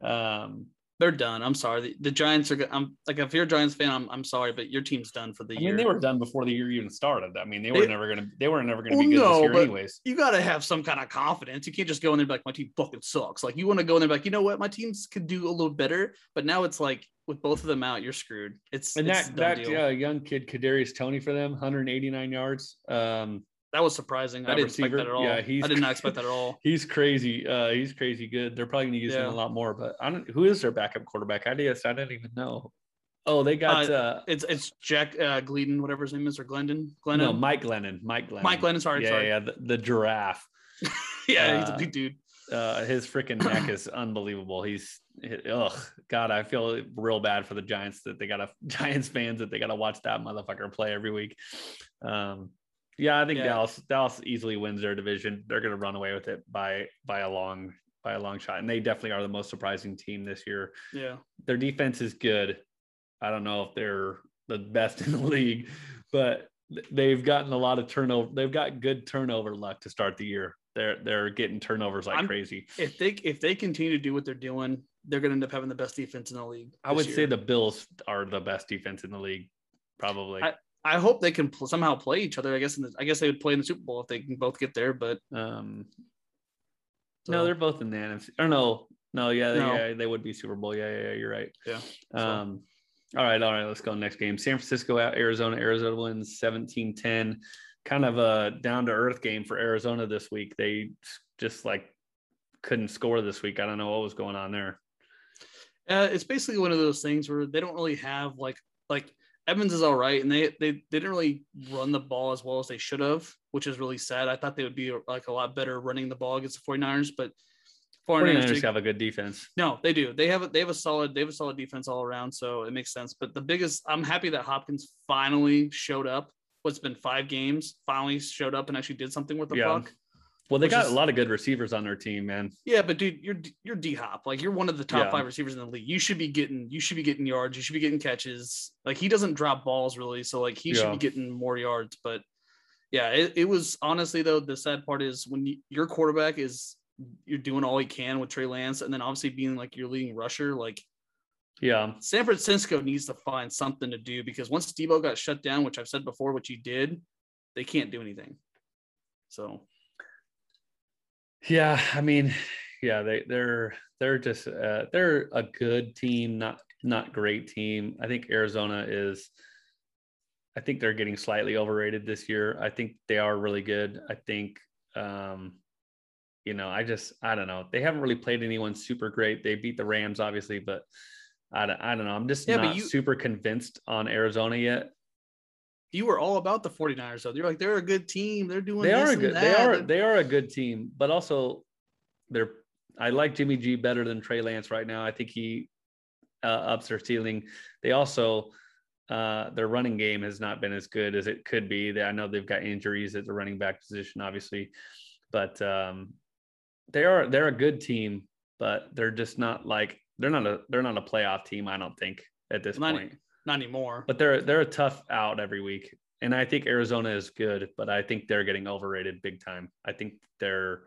Um, They're done. I'm sorry. The, the Giants are. I'm like if you're a Giants fan, I'm, I'm sorry, but your team's done for the I year. mean, they were done before the year even started. I mean, they were They- never gonna. They were never gonna Well, be good no, this year, anyways. you got to have some kind of confidence. You can't just go in there and be like, my team fucking sucks. Like you want to go in there and be like, you know what, my teams could do a little better. But now it's like with both of them out, you're screwed. It's And it's that that deal. uh, young kid Kadarius Toney for them, 189 yards. Um, that was surprising. I didn't expect that at all. yeah, he's I did not expect that at all. He's crazy. Uh, he's crazy good. They're probably gonna use him a lot more. But I don't. Who is their backup quarterback? I guess I didn't even know. Oh, they got uh, It's it's Jack uh, Gleedon, whatever his name is, or Glendon. Glennon. no Mike Glennon. Mike Glennon. Mike Glennon. Sorry, yeah, sorry. yeah, the, the giraffe. yeah, he's a uh, big dude. Uh, his freaking neck is unbelievable. He's ugh, God. I feel real bad for the Giants that they got a Giants fans that they got to watch that motherfucker play every week. Um, yeah, I think Yeah. Dallas Dallas easily wins their division. They're going to run away with it by by a long by a long shot, and they definitely are the most surprising team this year. Yeah. their defense is good. I don't know if they're the best in the league, but they've gotten a lot of turnover. They've got good turnover luck to start the year. They're they're getting turnovers like I'm- crazy. If they if they continue to do what they're doing, they're going to end up having the best defense in the league. I would say the Bills are the best defense in the league, probably. I I hope they can pl- somehow play each other. I guess in the, I guess they would play in the Super Bowl if they can both get there. But um, so, no, they're both in the NFC. Or no, no, yeah, No. yeah, they would be Super Bowl. Yeah, yeah, yeah you're right. Yeah, so- Um, all right, all right, let's go next game. San Francisco at Arizona. Arizona wins 17-10. Kind of a down to earth game for Arizona this week. They just like couldn't score this week. I don't know what was going on there. uh, it's basically one of those things where they don't really have like like Evans is all right, and they they, they didn't really run the ball as well as they should have, which is really sad. I thought they would be like a lot better running the ball against the 49ers, but 49ers, 49ers did- have a good defense. No, they do. They have a they have a solid they have a solid defense all around, so it makes sense. But the biggest, I'm happy that Hopkins finally showed up. What's been five games? Finally showed up and actually did something with the Yeah. puck. Well, they got is- a lot of good receivers on their team, man. Yeah, but dude, you're you're D Hop. Like you're one of the top Yeah. five receivers in the league. You should be getting you should be getting yards. You should be getting catches. Like he doesn't drop balls really, so like he should be getting more yards. But yeah, it, it was honestly though the sad part is when you, your quarterback is you're doing all he can with Trey Lance, and then obviously being like your leading rusher, like Yeah. San Francisco needs to find something to do because once Deebo got shut down, which I've said before, which he did, they can't do anything. So Yeah, I mean, yeah, they they're they're just uh, they're a good team, not not great team. I think Arizona is. I think they're getting slightly overrated this year. I think they are really good. I think, um, you know, I just I don't know. They haven't really played anyone super great. They beat the Rams, obviously, but I don't, I don't know. I'm just Yeah, not you- super convinced on Arizona yet. you were all about the 49ers, though. You're like, they're a good team. They're doing they are a good they are they are a good team but also they're i like jimmy g better than trey lance right now i think he uh, ups their ceiling they also uh their running game has not been as good as it could be they, i know they've got injuries at the running back position obviously but um they are they're a good team but they're just not like they're not a they're not a playoff team i don't think at this Not- point Not anymore. but they're they're a tough out every week and i think arizona is good but i think they're getting overrated big time i think they're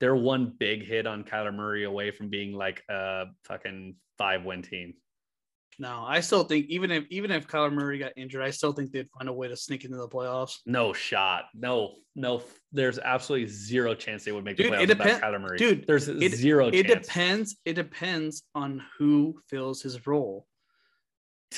they're one big hit on Kyler Murray away from being like a fucking five win team. No, I still think even if even if Kyler Murray got injured, I still think they'd find a way to sneak into the playoffs. No shot. No, no. There's absolutely zero chance they would make Dude, the it playoffs without Kyler Murray. dude, there's it- zero It chance. depends. It depends on who fills his role.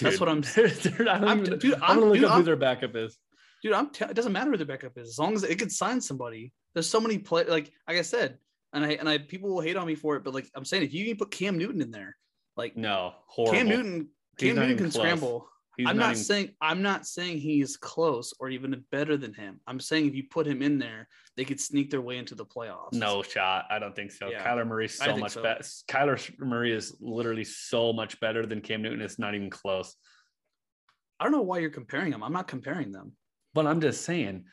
That's what I'm- they're- they're- I don't I'm- even- dude, I'm, I'm- gonna look dude, up who I'm- their backup is. dude. I'm. T- it doesn't matter who the backup is, as long as it could sign somebody. There's so many play. Like like I said, and I and I people will hate on me for it, but like I'm saying, if you can put Cam Newton in there, like No, horrible. Cam Newton, Cam not Newton can close. scramble. He's I'm not even- saying I'm not saying he's close or even better than him. I'm saying if you put him in there, they could sneak their way into the playoffs. No shot. I don't think so. Yeah, Kyler Murray's so much so. better. Kyler Murray is literally so much better than Cam Newton. It's not even close. I don't know why you're comparing them. I'm not comparing them. But I'm just saying,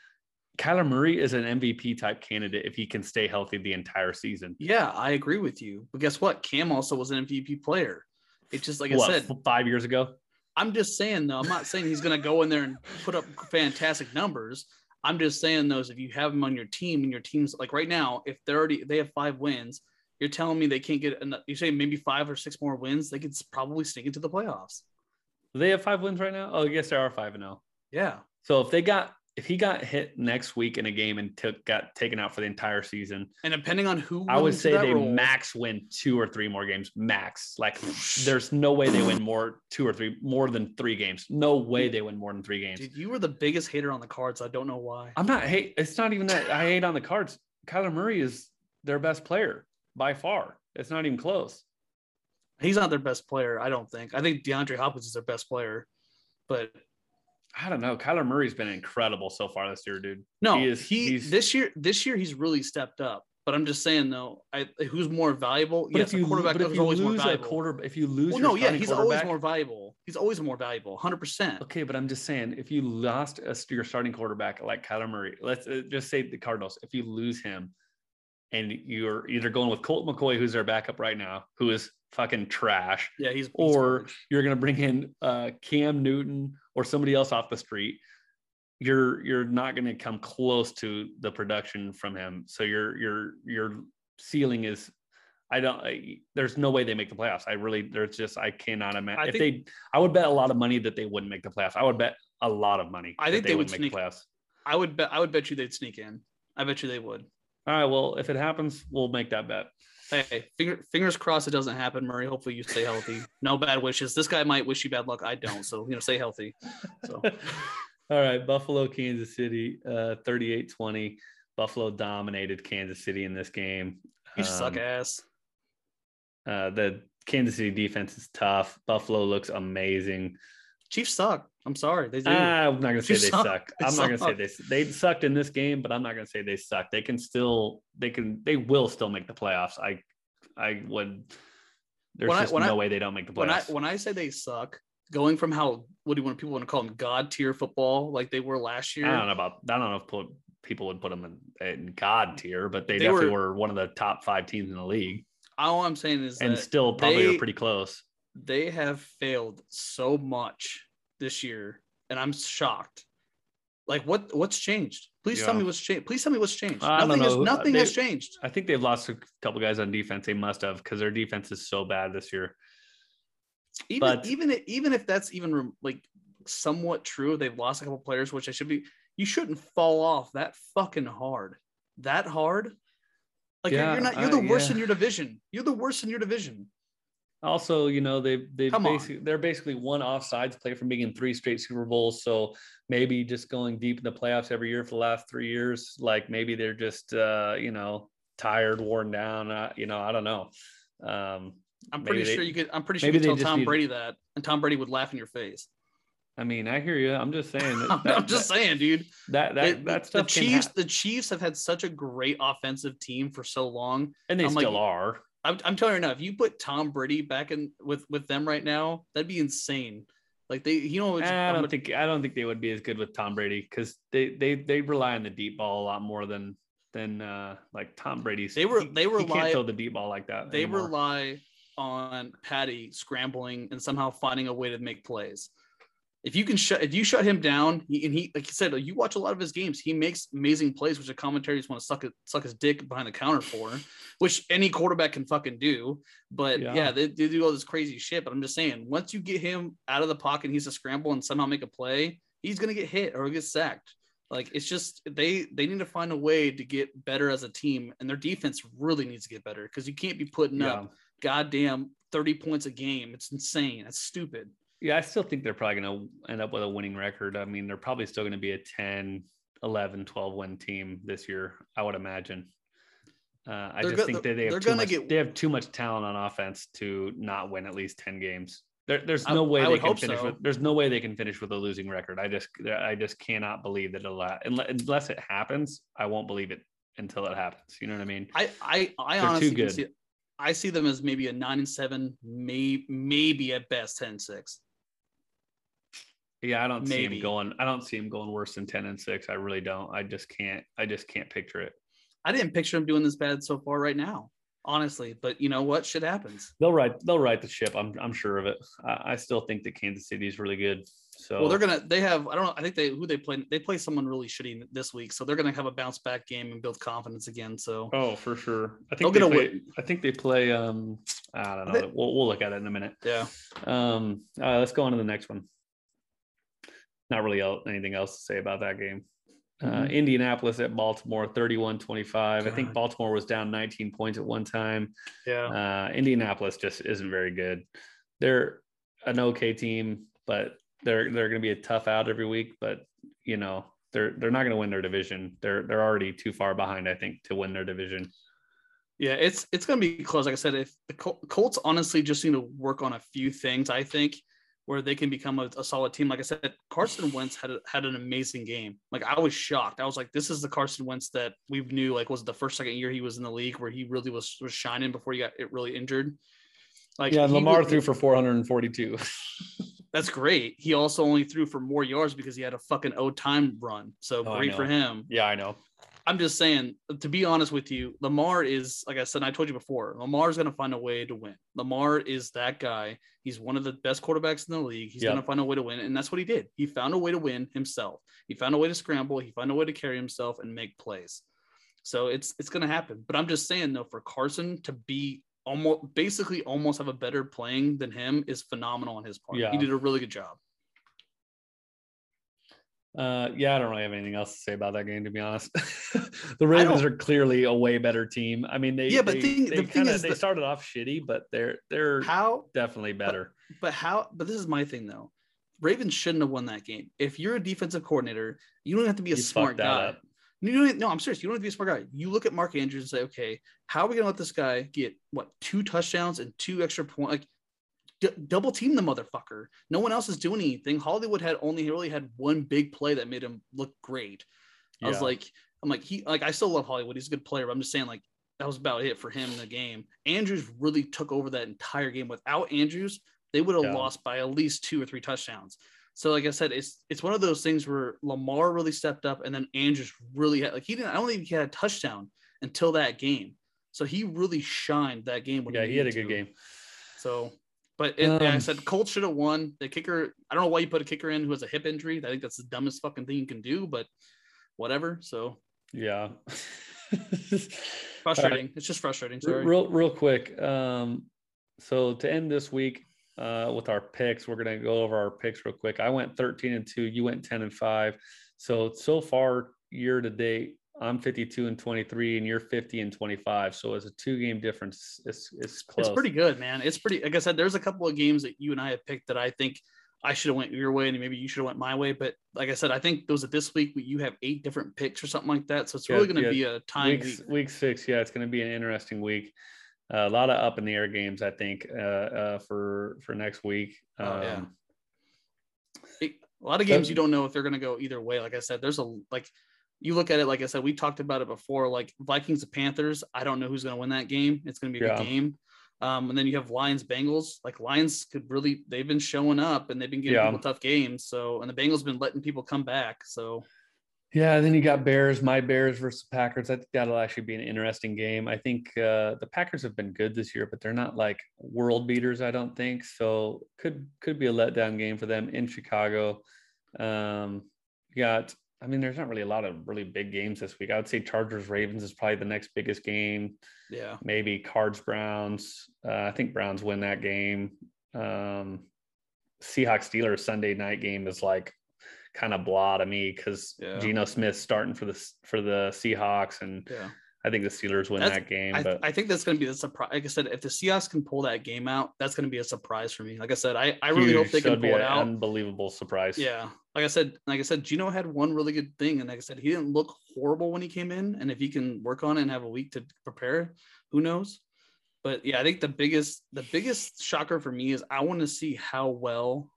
Kyler Murray is an MVP type candidate if he can stay healthy the entire season. Yeah, I agree with you. But guess what? Cam also was an MVP player. It's just like what, I said, five years ago? I'm just saying though, I'm not saying he's gonna go in there and put up fantastic numbers. I'm just saying those if you have him on your team and your team's like right now, if they're already they have five wins, you're telling me they can't get enough. You say maybe five or six more wins, they could probably sneak into the playoffs. They have five wins right now? Oh, I guess they are five and zero. Yeah, So if they got if he got hit next week in a game and took got taken out for the entire season, and depending on who I would say they role- max win two or three more games. Max. Like there's no way they win more two or three more than three games. No way they win more than three games. Dude, you were the biggest hater on the cards. I don't know why. I'm not hate. It's not even that I hate on the cards. Kyler Murray is their best player by far. It's not even close. He's not their best player. I don't think. I think DeAndre Hopkins is their best player, but I don't know. Kyler Murray's been incredible so far this year, dude. no, He he, is- he's- this year. This year he's really stepped up. But I'm just saying though, I, who's more valuable? But yes, if you, a quarterback but if you always more lose a quarter, if you lose, well, no, yeah, he's always more valuable. He's always more valuable, hundred percent. Okay, but I'm just saying, if you lost a, your starting quarterback like Kyler Murray, let's uh, just say the Cardinals, if you lose him, and you're either going with Colt McCoy, who's their backup right now, who is fucking trash, Yeah, he's, he's or garbage. you're going to bring in uh, Cam Newton or somebody else off the street, you're you're not going to come close to the production from him. So your your your ceiling is. I don't. I, there's no way they make the playoffs. I really. There's just. I cannot imagine. If think- they, I would bet a lot of money that they wouldn't make the playoffs. I would bet a lot of money. I think they would wouldn't make the sneak- playoffs. I would bet. I would bet you they'd sneak in. I bet you they would. All right. Well, if it happens, we'll make that bet. Hey, finger, fingers crossed it doesn't happen, Murray. Hopefully you stay healthy. No bad wishes. This guy might wish you bad luck. I don't. So you know, stay healthy. So All right, Buffalo, Kansas City, uh, 38-20. Buffalo dominated Kansas City in this game. you suck Um, ass. Uh, the Kansas City defense is tough. Buffalo looks amazing. Chiefs suck. I'm sorry. They do. I'm not gonna say they suck. suck. I'm not gonna say suck. they they sucked in this game, but I'm not gonna say they suck. They can still they can they will still make the playoffs. I I would. There's When I- just when no I- way they don't make the when I playoffs. when I say they suck, going from how what do you want people want to call them god tier football like they were last year. I don't know about I don't know if put, people would put them in, in God tier, but they, They definitely were- were, one of the top five teams in the league, All I'm saying is and still probably they- are pretty close. they have failed so much this year, and I'm shocked. Like what what's changed? Please tell me what's changed. Please tell me what's changed. I nothing has nothing They- has changed. I think they've lost a couple guys on defense. They must have because their defense is so bad this year. Even but- even if- even if that's even like somewhat true, they've lost a couple players, which I should be. You shouldn't fall off that fucking hard. That hard. Like you're- Yeah, you're not. You're the worst yeah. in your division. You're the worst in your division. Also, you know, they they on. basically they're basically one offsides play from being in three straight Super Bowls. So maybe just going deep in the playoffs every year for the last three years, like maybe they're just uh, you know tired, worn down. Uh, you know, I don't know. Um, I'm pretty they- sure you could. I'm pretty sure you could tell Tom Brady that, and Tom Brady would laugh in your face. I mean, I hear you. I'm just saying. That, I'm, that- I'm just saying, dude. that that It- that the stuff can Chiefs, the Chiefs have had such a great offensive team for so long. and they I'm like- still are. I'm, I'm telling you now, if you put Tom Brady back in with with them right now, that'd be insane. Like they, you know, I don't think I don't think they would be as good with Tom Brady because they they they rely on the deep ball a lot more than than uh like Tom Brady's. They were- he- they he rely- can't throw the deep ball like that. they anymore. rely on Patty scrambling and somehow finding a way to make plays. If you can shut, if you shut him down, he, and he, like you said, you watch a lot of his games, he makes amazing plays, which the commentaries want to suck it, suck his dick behind the counter for, which any quarterback can fucking do. But Yeah. yeah, they, they do all this crazy shit. But I'm just saying, once you get him out of the pocket, and he's a scramble and somehow make a play, he's gonna get hit or get sacked. Like it's just they they need to find a way to get better as a team, and their defense really needs to get better because you can't be putting Yeah. up goddamn 30 points a game. It's insane. That's stupid. yeah, I still think they're probably going to end up with a winning record. I mean, they're probably still going to be a 10, 11, 12 win team this year, I would imagine. Uh, I They're just go- think that they have too much, get- they have too much talent on offense to not win at least 10 games. There, there's I- no way I they can finish so. with there's no way they can finish with a losing record. I just I just cannot believe that it'll la- unless it happens, I won't believe it until it happens. You know what I mean? I I I They're honestly can see I see them as maybe a nine and seven, may, maybe at best 10 and 6. Yeah, I don't see Maybe. him going. I don't see him going worse than ten and six. I really don't. I just can't. I just can't picture it. I didn't picture them doing this bad so far right now, honestly. But you know what? Shit happens. They'll right. They'll right the ship. I'm. I'm sure of it. I, I still think that Kansas City is really good. So Well, they're gonna. They have. I don't know. I think they who they play. They play someone really shitty this week, so they're gonna have a bounce back game and build confidence again. So Oh, for sure. I They'll think they get a play. I think they play. Um, I don't know. They- we'll we'll look at it in a minute. yeah, Um, uh, let's go on to the next one. Not really anything else to say about that game. Uh, Mhm. Indianapolis at Baltimore, 31 25. I think Baltimore was down 19 points at one time. yeah. Uh, Indianapolis just isn't very good. They're an okay team, but they're they're going to be a tough out every week. But you know they're they're not going to win their division. They're they're already too far behind, I think, to win their division. Yeah, it's it's gonna be close. Like I said, if the Col- Colts honestly just need to work on a few things, I think, where they can become a, a solid team. Like I said, Carson Wentz had a, had an amazing game. Like I was shocked. I was like, this is the Carson Wentz that we knew. Like was it the first second year he was in the league where he really was was shining before he got it really injured. Like yeah, Lamar threw for 442. That's great. He also only threw for more yards because he had a fucking O time run. So Oh, great for him. yeah, I know. I'm just saying, to be honest with you, Lamar is, like I said, and I told you before, Lamar's going to find a way to win. Lamar is that guy. He's one of the best quarterbacks in the league. He's Yep. going to find a way to win. And that's what he did. He found a way to win himself. He found a way to scramble. He found a way to carry himself and make plays. So it's it's going to happen. But I'm just saying, though, for Carson to be almost basically almost have a better playing than him is phenomenal on his part. Yeah. He did a really good job. Uh, yeah, I don't really have anything else to say about that game, to be honest. the Ravens are clearly a way better team. I mean, they Yeah, but they, thing- they the thing kinda- is they that- started off shitty, but they're they're How definitely better. But how? But this is my thing though. Ravens shouldn't have won that game. If you're a defensive coordinator, you don't have to be a You smart guy. up. Don't, no, I'm serious. You don't have to be a smart guy. You look at Mark Andrews and say, okay, how are we gonna let this guy get what two touchdowns and two extra points? Like d- double team the motherfucker. No one else is doing anything. Hollywood had only really had one big play that made him look great. I was like, I'm like he like I still love Hollywood. He's a good player, but I'm just saying like that was about it for him in the game. Andrews really took over that entire game. Without Andrews, they would have Yeah. lost by at least two or three touchdowns. So like I said, it's it's one of those things where Lamar really stepped up, and then Andrews really had like he didn't. I don't think he had a touchdown until that game. So he really shined that game. When yeah, he had a good to. game. So, but it, like I Um, said Colts should have won. The kicker, I don't know why you put a kicker in who has a hip injury. I think that's the dumbest fucking thing you can do, but whatever. So Yeah. frustrating. It's just frustrating. Sorry. real real quick. Um, so to end this week uh, with our picks, we're gonna go over our picks real quick. I went 13 and two. You went 10 and five. So so far year to date, I'm 52 and 23, and you're 50 and 25. So it's a two game difference. It's it's close. It's pretty good, man. It's pretty. Like I said, there's a couple of games that you and I have picked that I think I should have went your way, and maybe you should have went my way. But like I said, I think those are this week. You have eight different picks or something like that. So it's Yeah, really going to yeah. be a time week, week. week six. Yeah, it's going to be an interesting week. Uh, a lot of up in the air games, I think, uh, uh, for for next week. Um, Oh, yeah. It- a lot of games you don't know if they're going to go either way. Like I said, there's a like you look at it. Like I said, we talked about it before. Like Vikings and Panthers. I don't know who's going to win that game. It's going to be a Yeah. good game. Um, and then you have Lions Bengals. Like Lions could really they've been showing up and they've been giving Yeah. people tough games. So and the Bengals been letting people come back. So Yeah, then you got Bears, my Bears versus Packers. I think that'll actually be an interesting game. I think uh, the Packers have been good this year, but they're not like world beaters. I don't think so. Could could be a letdown game for them in Chicago. Um, you got. I mean, there's not really a lot of really big games this week. I would say Chargers Ravens is probably the next biggest game. yeah. Maybe Cards Browns. Uh, I think Browns win that game. Um, Seahawks Steelers Sunday night game is like kind of blah to me because Yeah. Geno Smith's starting for the for the Seahawks, and Yeah. I think the Steelers win That's- that game, I, but I think that's going to be the surprise. Like I said, if the Seahawks can pull that game out, that's going to be a surprise for me. Like I said, I, I really hope huge. they can That'd pull it an out. Unbelievable surprise. Yeah. Like I said, like I said, Geno had one really good thing. And like I said, he didn't look horrible when he came in. And if he can work on it and have a week to prepare, who knows? But yeah, I think the biggest the biggest shocker for me is I want to see how well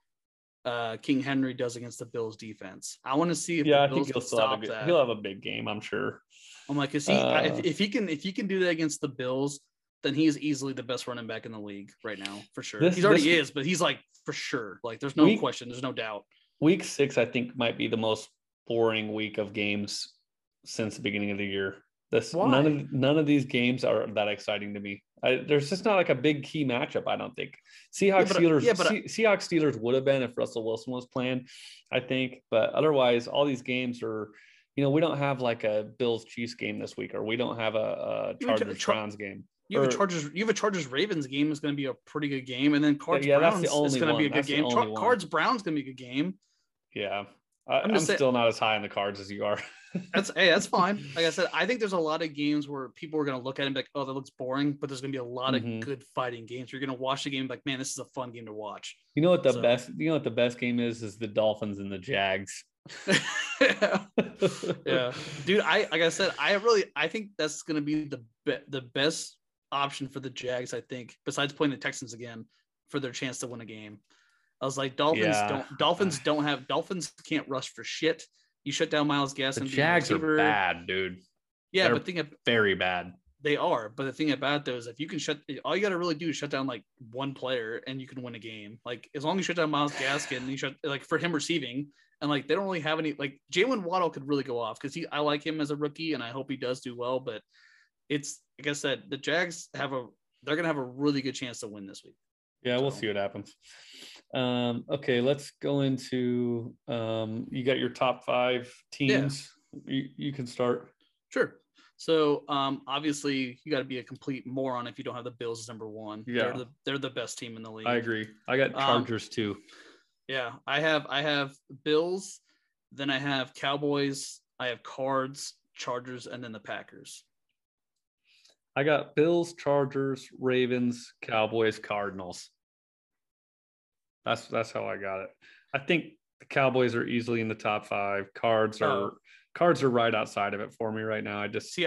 uh King Henry does against the Bills defense. I want to see if yeah, I think he'll still have a good, that. he'll have a big game, I'm sure. I'm like, is he Uh, if, if he can if he can do that against the Bills, then he is easily the best running back in the league right now, for sure. This- He's already this- is, but he's like for sure. Like there's no Week- question, there's no doubt. Week six, I think, might be the most boring week of games since the beginning of the year. This none of none of these games are that exciting to me. I, there's just not like a big key matchup. I don't think Seahawks but- uh, Steelers. yeah, but- Se- Seahawks Steelers would have been if Russell Wilson was playing. I think, but otherwise, all these games are. You know, we don't have like a Bills Chiefs game this week, or we don't have a, a Chargers Char- Browns game. You have a Chargers. You have a Chargers Ravens game is going to be a pretty good game, and then Cards yeah, that's Browns the is going to be a one. good game. one. Cards Browns going to be a good game. Yeah, I, just still not as high on the cards as you are. That's hey, that's fine. Like I said, I think there's a lot of games where people are going to look at it and be like, "Oh, that looks boring," but there's going to be a lot Mhm. of good fighting games. You're going to watch the game like, "Man, this is a fun game to watch." You know what the So- best? You know what the best game is? Is the Dolphins and the Jags. yeah. dude. I like I said, I really I think that's going to be the be- the best option for the Jags. I think besides playing the Texans again for their chance to win a game. I was like, Dolphins Yeah. don't Dolphins don't have Dolphins can't rush for shit. You shut down Myles The Gaskin. being a Jags are bad, dude. Yeah, They're- but think of Very bad. they are. But the thing about those, if you can shut, all you got to really do is shut down like one player, and you can win a game. Like as long as you shut down Myles Gaskin, and you shut like for him receiving, and like they don't really have any. Like Jaylen Waddle could really go off because he, I like him as a rookie, and I hope he does do well. But it's like I said, the Jags have a, they're gonna have a really good chance to win this week. Yeah, we'll see what happens. Um, okay, let's go into um, you got your top five teams. You, you can start. Sure. So um, obviously you got to be a complete moron if you don't have the Bills as number one. Yeah. they're the, they're the best team in the league. I agree. I got Um, Chargers too. Yeah, I have I have Bills, then I have Cowboys, I have Cards, Chargers, and then the Packers. I got Bills, Chargers, Ravens, Cowboys, Cardinals. That's that's how I got it. I think the Cowboys are easily in the top five. Cards oh. are Oh. cards are right outside of it for me right now. I just See,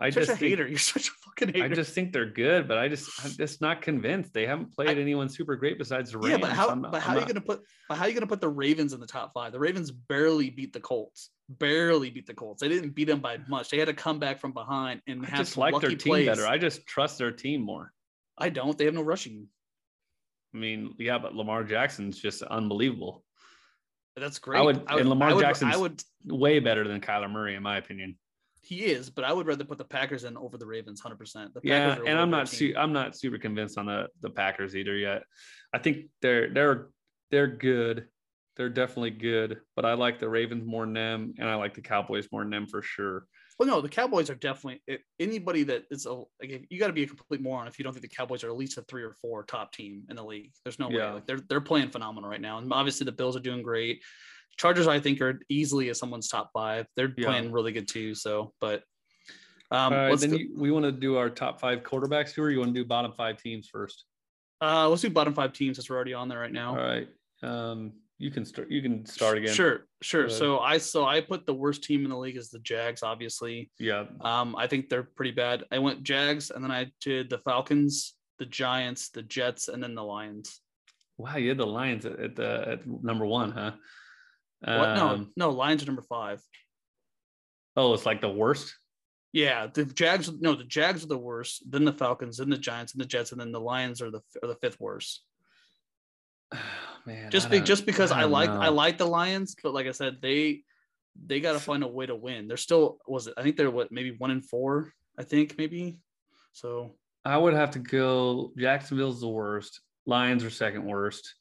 I such just a think- hater. You're such a fucking hater. I just think they're good, but I just I'm just not convinced. They haven't played I- anyone super great besides the Rams. yeah, but how not- but how I'm are you not- gonna put but how are you gonna put the Ravens in the top five? The Ravens barely beat the Colts. Barely beat the Colts. They didn't beat them by much. They had to come back from behind and I have just like their team plays. better. I just trust their team more. I don't. They have no rushing. I mean, yeah, but Lamar Jackson's just unbelievable. That's great. I would- and Lamar I would, Jackson's- I would. Way better than Kyler Murray, in my opinion. He is, but I would rather put the Packers in over the Ravens, hundred percent. Yeah, and I'm not su- I'm not super convinced on the the Packers either yet. I think they're they're they're good. They're definitely good, but I like the Ravens more than them, and I like the Cowboys more than them for sure. Well, no, the Cowboys are definitely anybody that is a like you got to be a complete moron if you don't think the Cowboys are at least a three or four top team in the league. There's no way. Like they're they're playing phenomenal right now, and obviously the Bills are doing great. Chargers, I think, are easily as someone's top five. They're Yeah. playing really good too. So, but um, right, let's then you, we want to do our top five quarterbacks here. Or you want to do bottom five teams first? uh, let's do bottom five teams since we're already on there right now. All right, um, you can start. You can start again. Sure, sure. So I so I put the worst team in the league as the Jags, obviously. Yeah. Um, I think they're pretty bad. I went Jags, and then I did the Falcons, the Giants, the Jets, and then the Lions. Wow, you had the Lions at, at the at number one, huh? What? No, Um, no, Lions are number five. Oh, it's like the worst. Yeah, the Jags. No, the Jags are the worst. Then the Falcons, then the Giants, and the Jets, and then the Lions are the are the fifth worst. Man, Just be, just because I, don't like. I like the Lions, but like I said, they they got to find a way to win. They're still was it? I think they're what maybe one in four. I think maybe. So I would have to go. Jacksonville's the worst. Lions are second worst.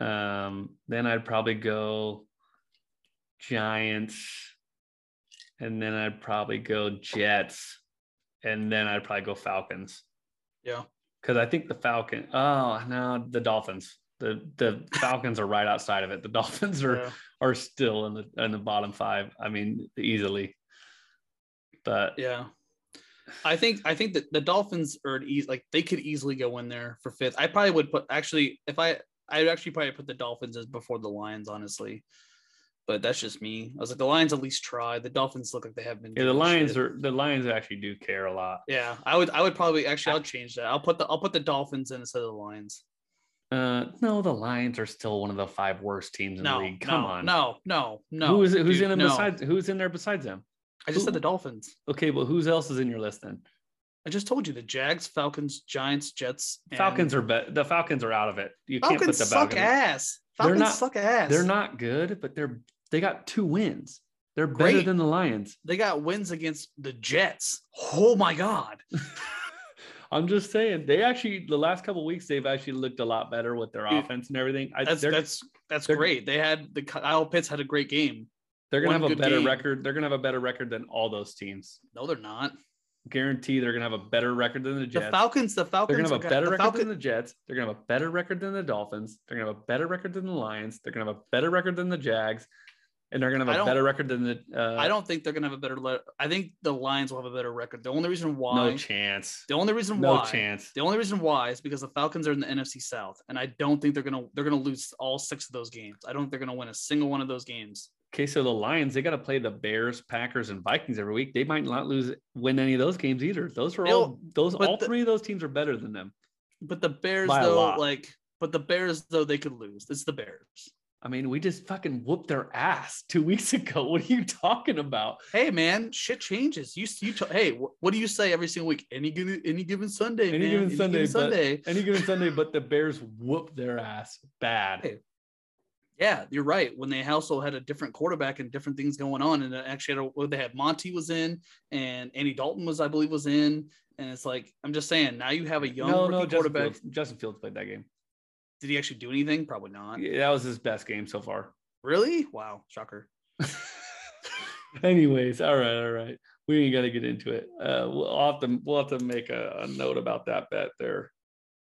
Um, then I'd probably go Giants, and then I'd probably go Jets, and then I'd probably go Falcons yeah, because I think the Falcon. Oh no, the Dolphins. The the Falcons are right outside of it. The Dolphins are yeah, are still in the in the bottom five. I mean, easily. But yeah. I think I think that the Dolphins are an easy, like they could easily go in there for fifth. I probably would put actually if I I'd actually probably put the Dolphins as before the Lions, honestly. But that's just me. I was like, the Lions at least try. The Dolphins look like they have been. Yeah, the Lions shit. are the Lions actually do care a lot. Yeah, I would. I would probably actually. I'll change that. I'll put the. I'll put the Dolphins in instead of the Lions. Uh, no, the Lions are still one of the five worst teams in No, the league. Come no, on, no, no, no. who is it? Who's dude, in them no. besides? Who's in there besides them? I just said the Dolphins. Okay, well, who else is in your list then? I just told you the Jags, Falcons, Giants, Jets. and- Falcons are bet. The Falcons are out of it. You can't Falcons put the suck Falcons. ass. They're not- suck ass. They're not good, but they're they got two wins. They're better Great. than the Lions. They got wins against the Jets. Oh my god. I'm just saying they actually the last couple weeks they've actually looked a lot better with their Dude, offense and everything. I, That's that's that's great. They had the Kyle Pitts had a great game. they're gonna one have a better game. record. They're gonna have a better record than all those teams. No, they're not. Guarantee they're gonna have a better record than the Jets. The Falcons. The Falcons, They're Falcons. gonna have a better record Falcon- than the Jets. They're gonna have a better record than the Dolphins. They're gonna have a better record than the Lions. They're gonna have a better record than the Jags, and they're gonna have a better record than the. Uh, I don't think they're gonna have a better. Le- I think the Lions will have a better record. The only reason why. No chance. the only reason No why. chance. The only reason why is because the Falcons are in the NFC South, and I don't think they're gonna they're gonna lose all six of those games. I don't think they're gonna win a single one of those games. Okay, so the Lions they got to play the Bears, Packers, and Vikings every week. They might not lose win any of those games either. Those are all those all the- three of those teams are better than them. But the Bears, though, like, but the Bears, though, they could lose. It's the Bears. I mean, we just fucking whooped their ass two weeks ago. What are you talking about? Hey, man, shit changes. You, you, t- hey, wh- what do you say every single week? Any given, any given Sunday, Any man. given Sunday, but- Sunday. Any given Sunday, but the Bears whooped their ass bad. Hey, Yeah, you're right. When they also had a different quarterback and different things going on, and it actually had a, they had Monty was in, and Andy Dalton was, I believe, was in, and it's like I'm just saying. Now you have a young no, rookie no, Justin quarterback. Fields, Justin Fields played that game. Did he actually do anything? Probably not. Yeah, that was his best game so far. Really? Wow, shocker. Anyways, all right, all right. We ain't got to get into it. Uh, we'll have to we'll have to make a, a note about that bet there.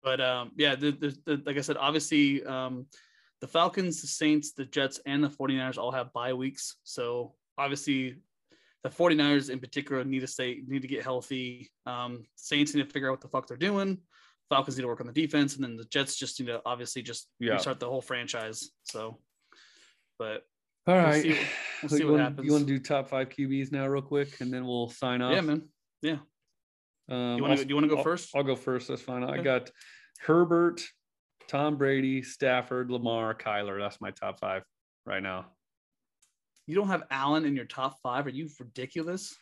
But um, yeah, the, the, the, like I said, obviously um, the Falcons, the Saints, the Jets, and the 49ers all have bye weeks. So obviously the 49ers in particular need to stay, need to get healthy. Um, Saints need to figure out what the fuck they're doing. Falcons need to work on the defense, and then the Jets just need to obviously just Yeah. restart the whole franchise. So, but All We'll right. see- we'll So see you what wanna- happens. You want to do top five QBs now, real quick, and then we'll sign off. yeah, man. Yeah. Um, You want to I'll- do you want to go I'll- first? I'll go first. That's fine. I got Herbert, Tom Brady, Stafford, Lamar, Kyler. That's my top five right now. You don't have Allen in your top five? Are you ridiculous?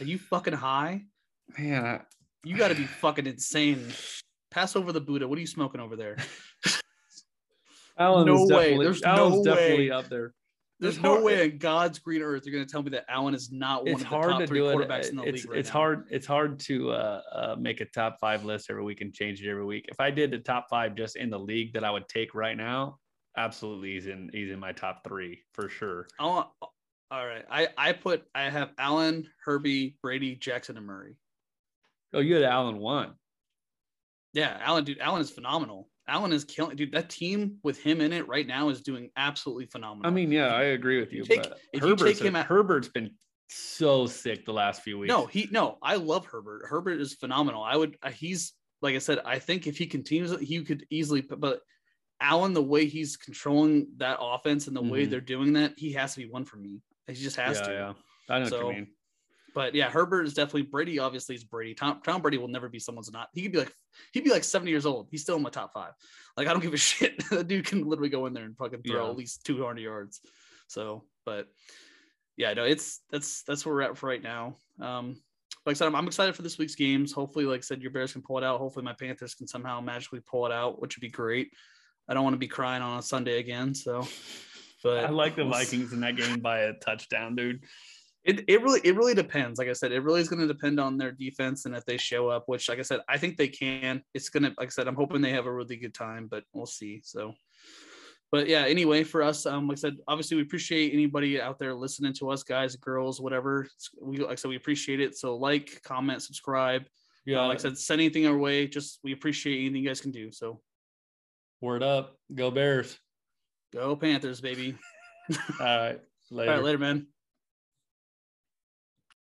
Are you fucking high? Man, I, You got to be fucking insane. Pass over the Buddha. What are you smoking over there? Allen No is way. definitely, There's Allen's no definitely way. up there. There's It's no hard- way in God's green earth you're going to tell me that Allen is not one It's of the hard top to three do it. quarterbacks in the It's league right it's now. hard. It's hard to uh, uh, make a top five list every week and change it every week. If I did the top five just in the league that I would take right now, absolutely, he's in. He's in my top three for sure. I want, all right. I, I put, I have Allen, Herbie, Brady, Jackson, and Murray. Oh, you had Allen one. Yeah, Allen, dude, Allen is phenomenal. Allen is killing, dude. That team with him in it right now is doing absolutely phenomenal. I mean, yeah, I agree with you. take- but if you take him out- Herbert's been so sick the last few weeks. No, he no. I love Herbert. Herbert is phenomenal. I would. uh, He's like I said. I think if he continues, he could easily. But Allen, the way he's controlling that offense and the way Mhm. they're doing that, he has to be one for me. He just has yeah, to. yeah. I know what you mean. But yeah, Herbert is definitely Brady. Obviously, is Brady. Tom Tom Brady will never be someone's not. He could be like he'd be like seventy years old. He's still in my top five. Like I don't give a shit. that dude can literally go in there and fucking throw Yeah. at least two hundred yards. So, but yeah, no, it's that's that's where we're at for right now. Um, like I said, I'm, I'm excited for this week's games. Hopefully, like I said, your Bears can pull it out. Hopefully, my Panthers can somehow magically pull it out, which would be great. I don't want to be crying on a Sunday again. So, but I like the Vikings in that game by a touchdown, dude. It, it really it really depends. Like I said, it really is going to depend on their defense and if they show up. Which, like I said, I think they can. It's gonna, like I said, I'm hoping they have a really good time, but we'll see. So, but yeah. Anyway, for us, um, like I said, obviously we appreciate anybody out there listening to us, guys, girls, whatever. We like I said, we appreciate it. So like, comment, subscribe. Yeah, Uh, like I said, send anything our way. Just we appreciate anything you guys can do. So word up, go Bears. go Panthers, baby. All right, later. All right, later, man.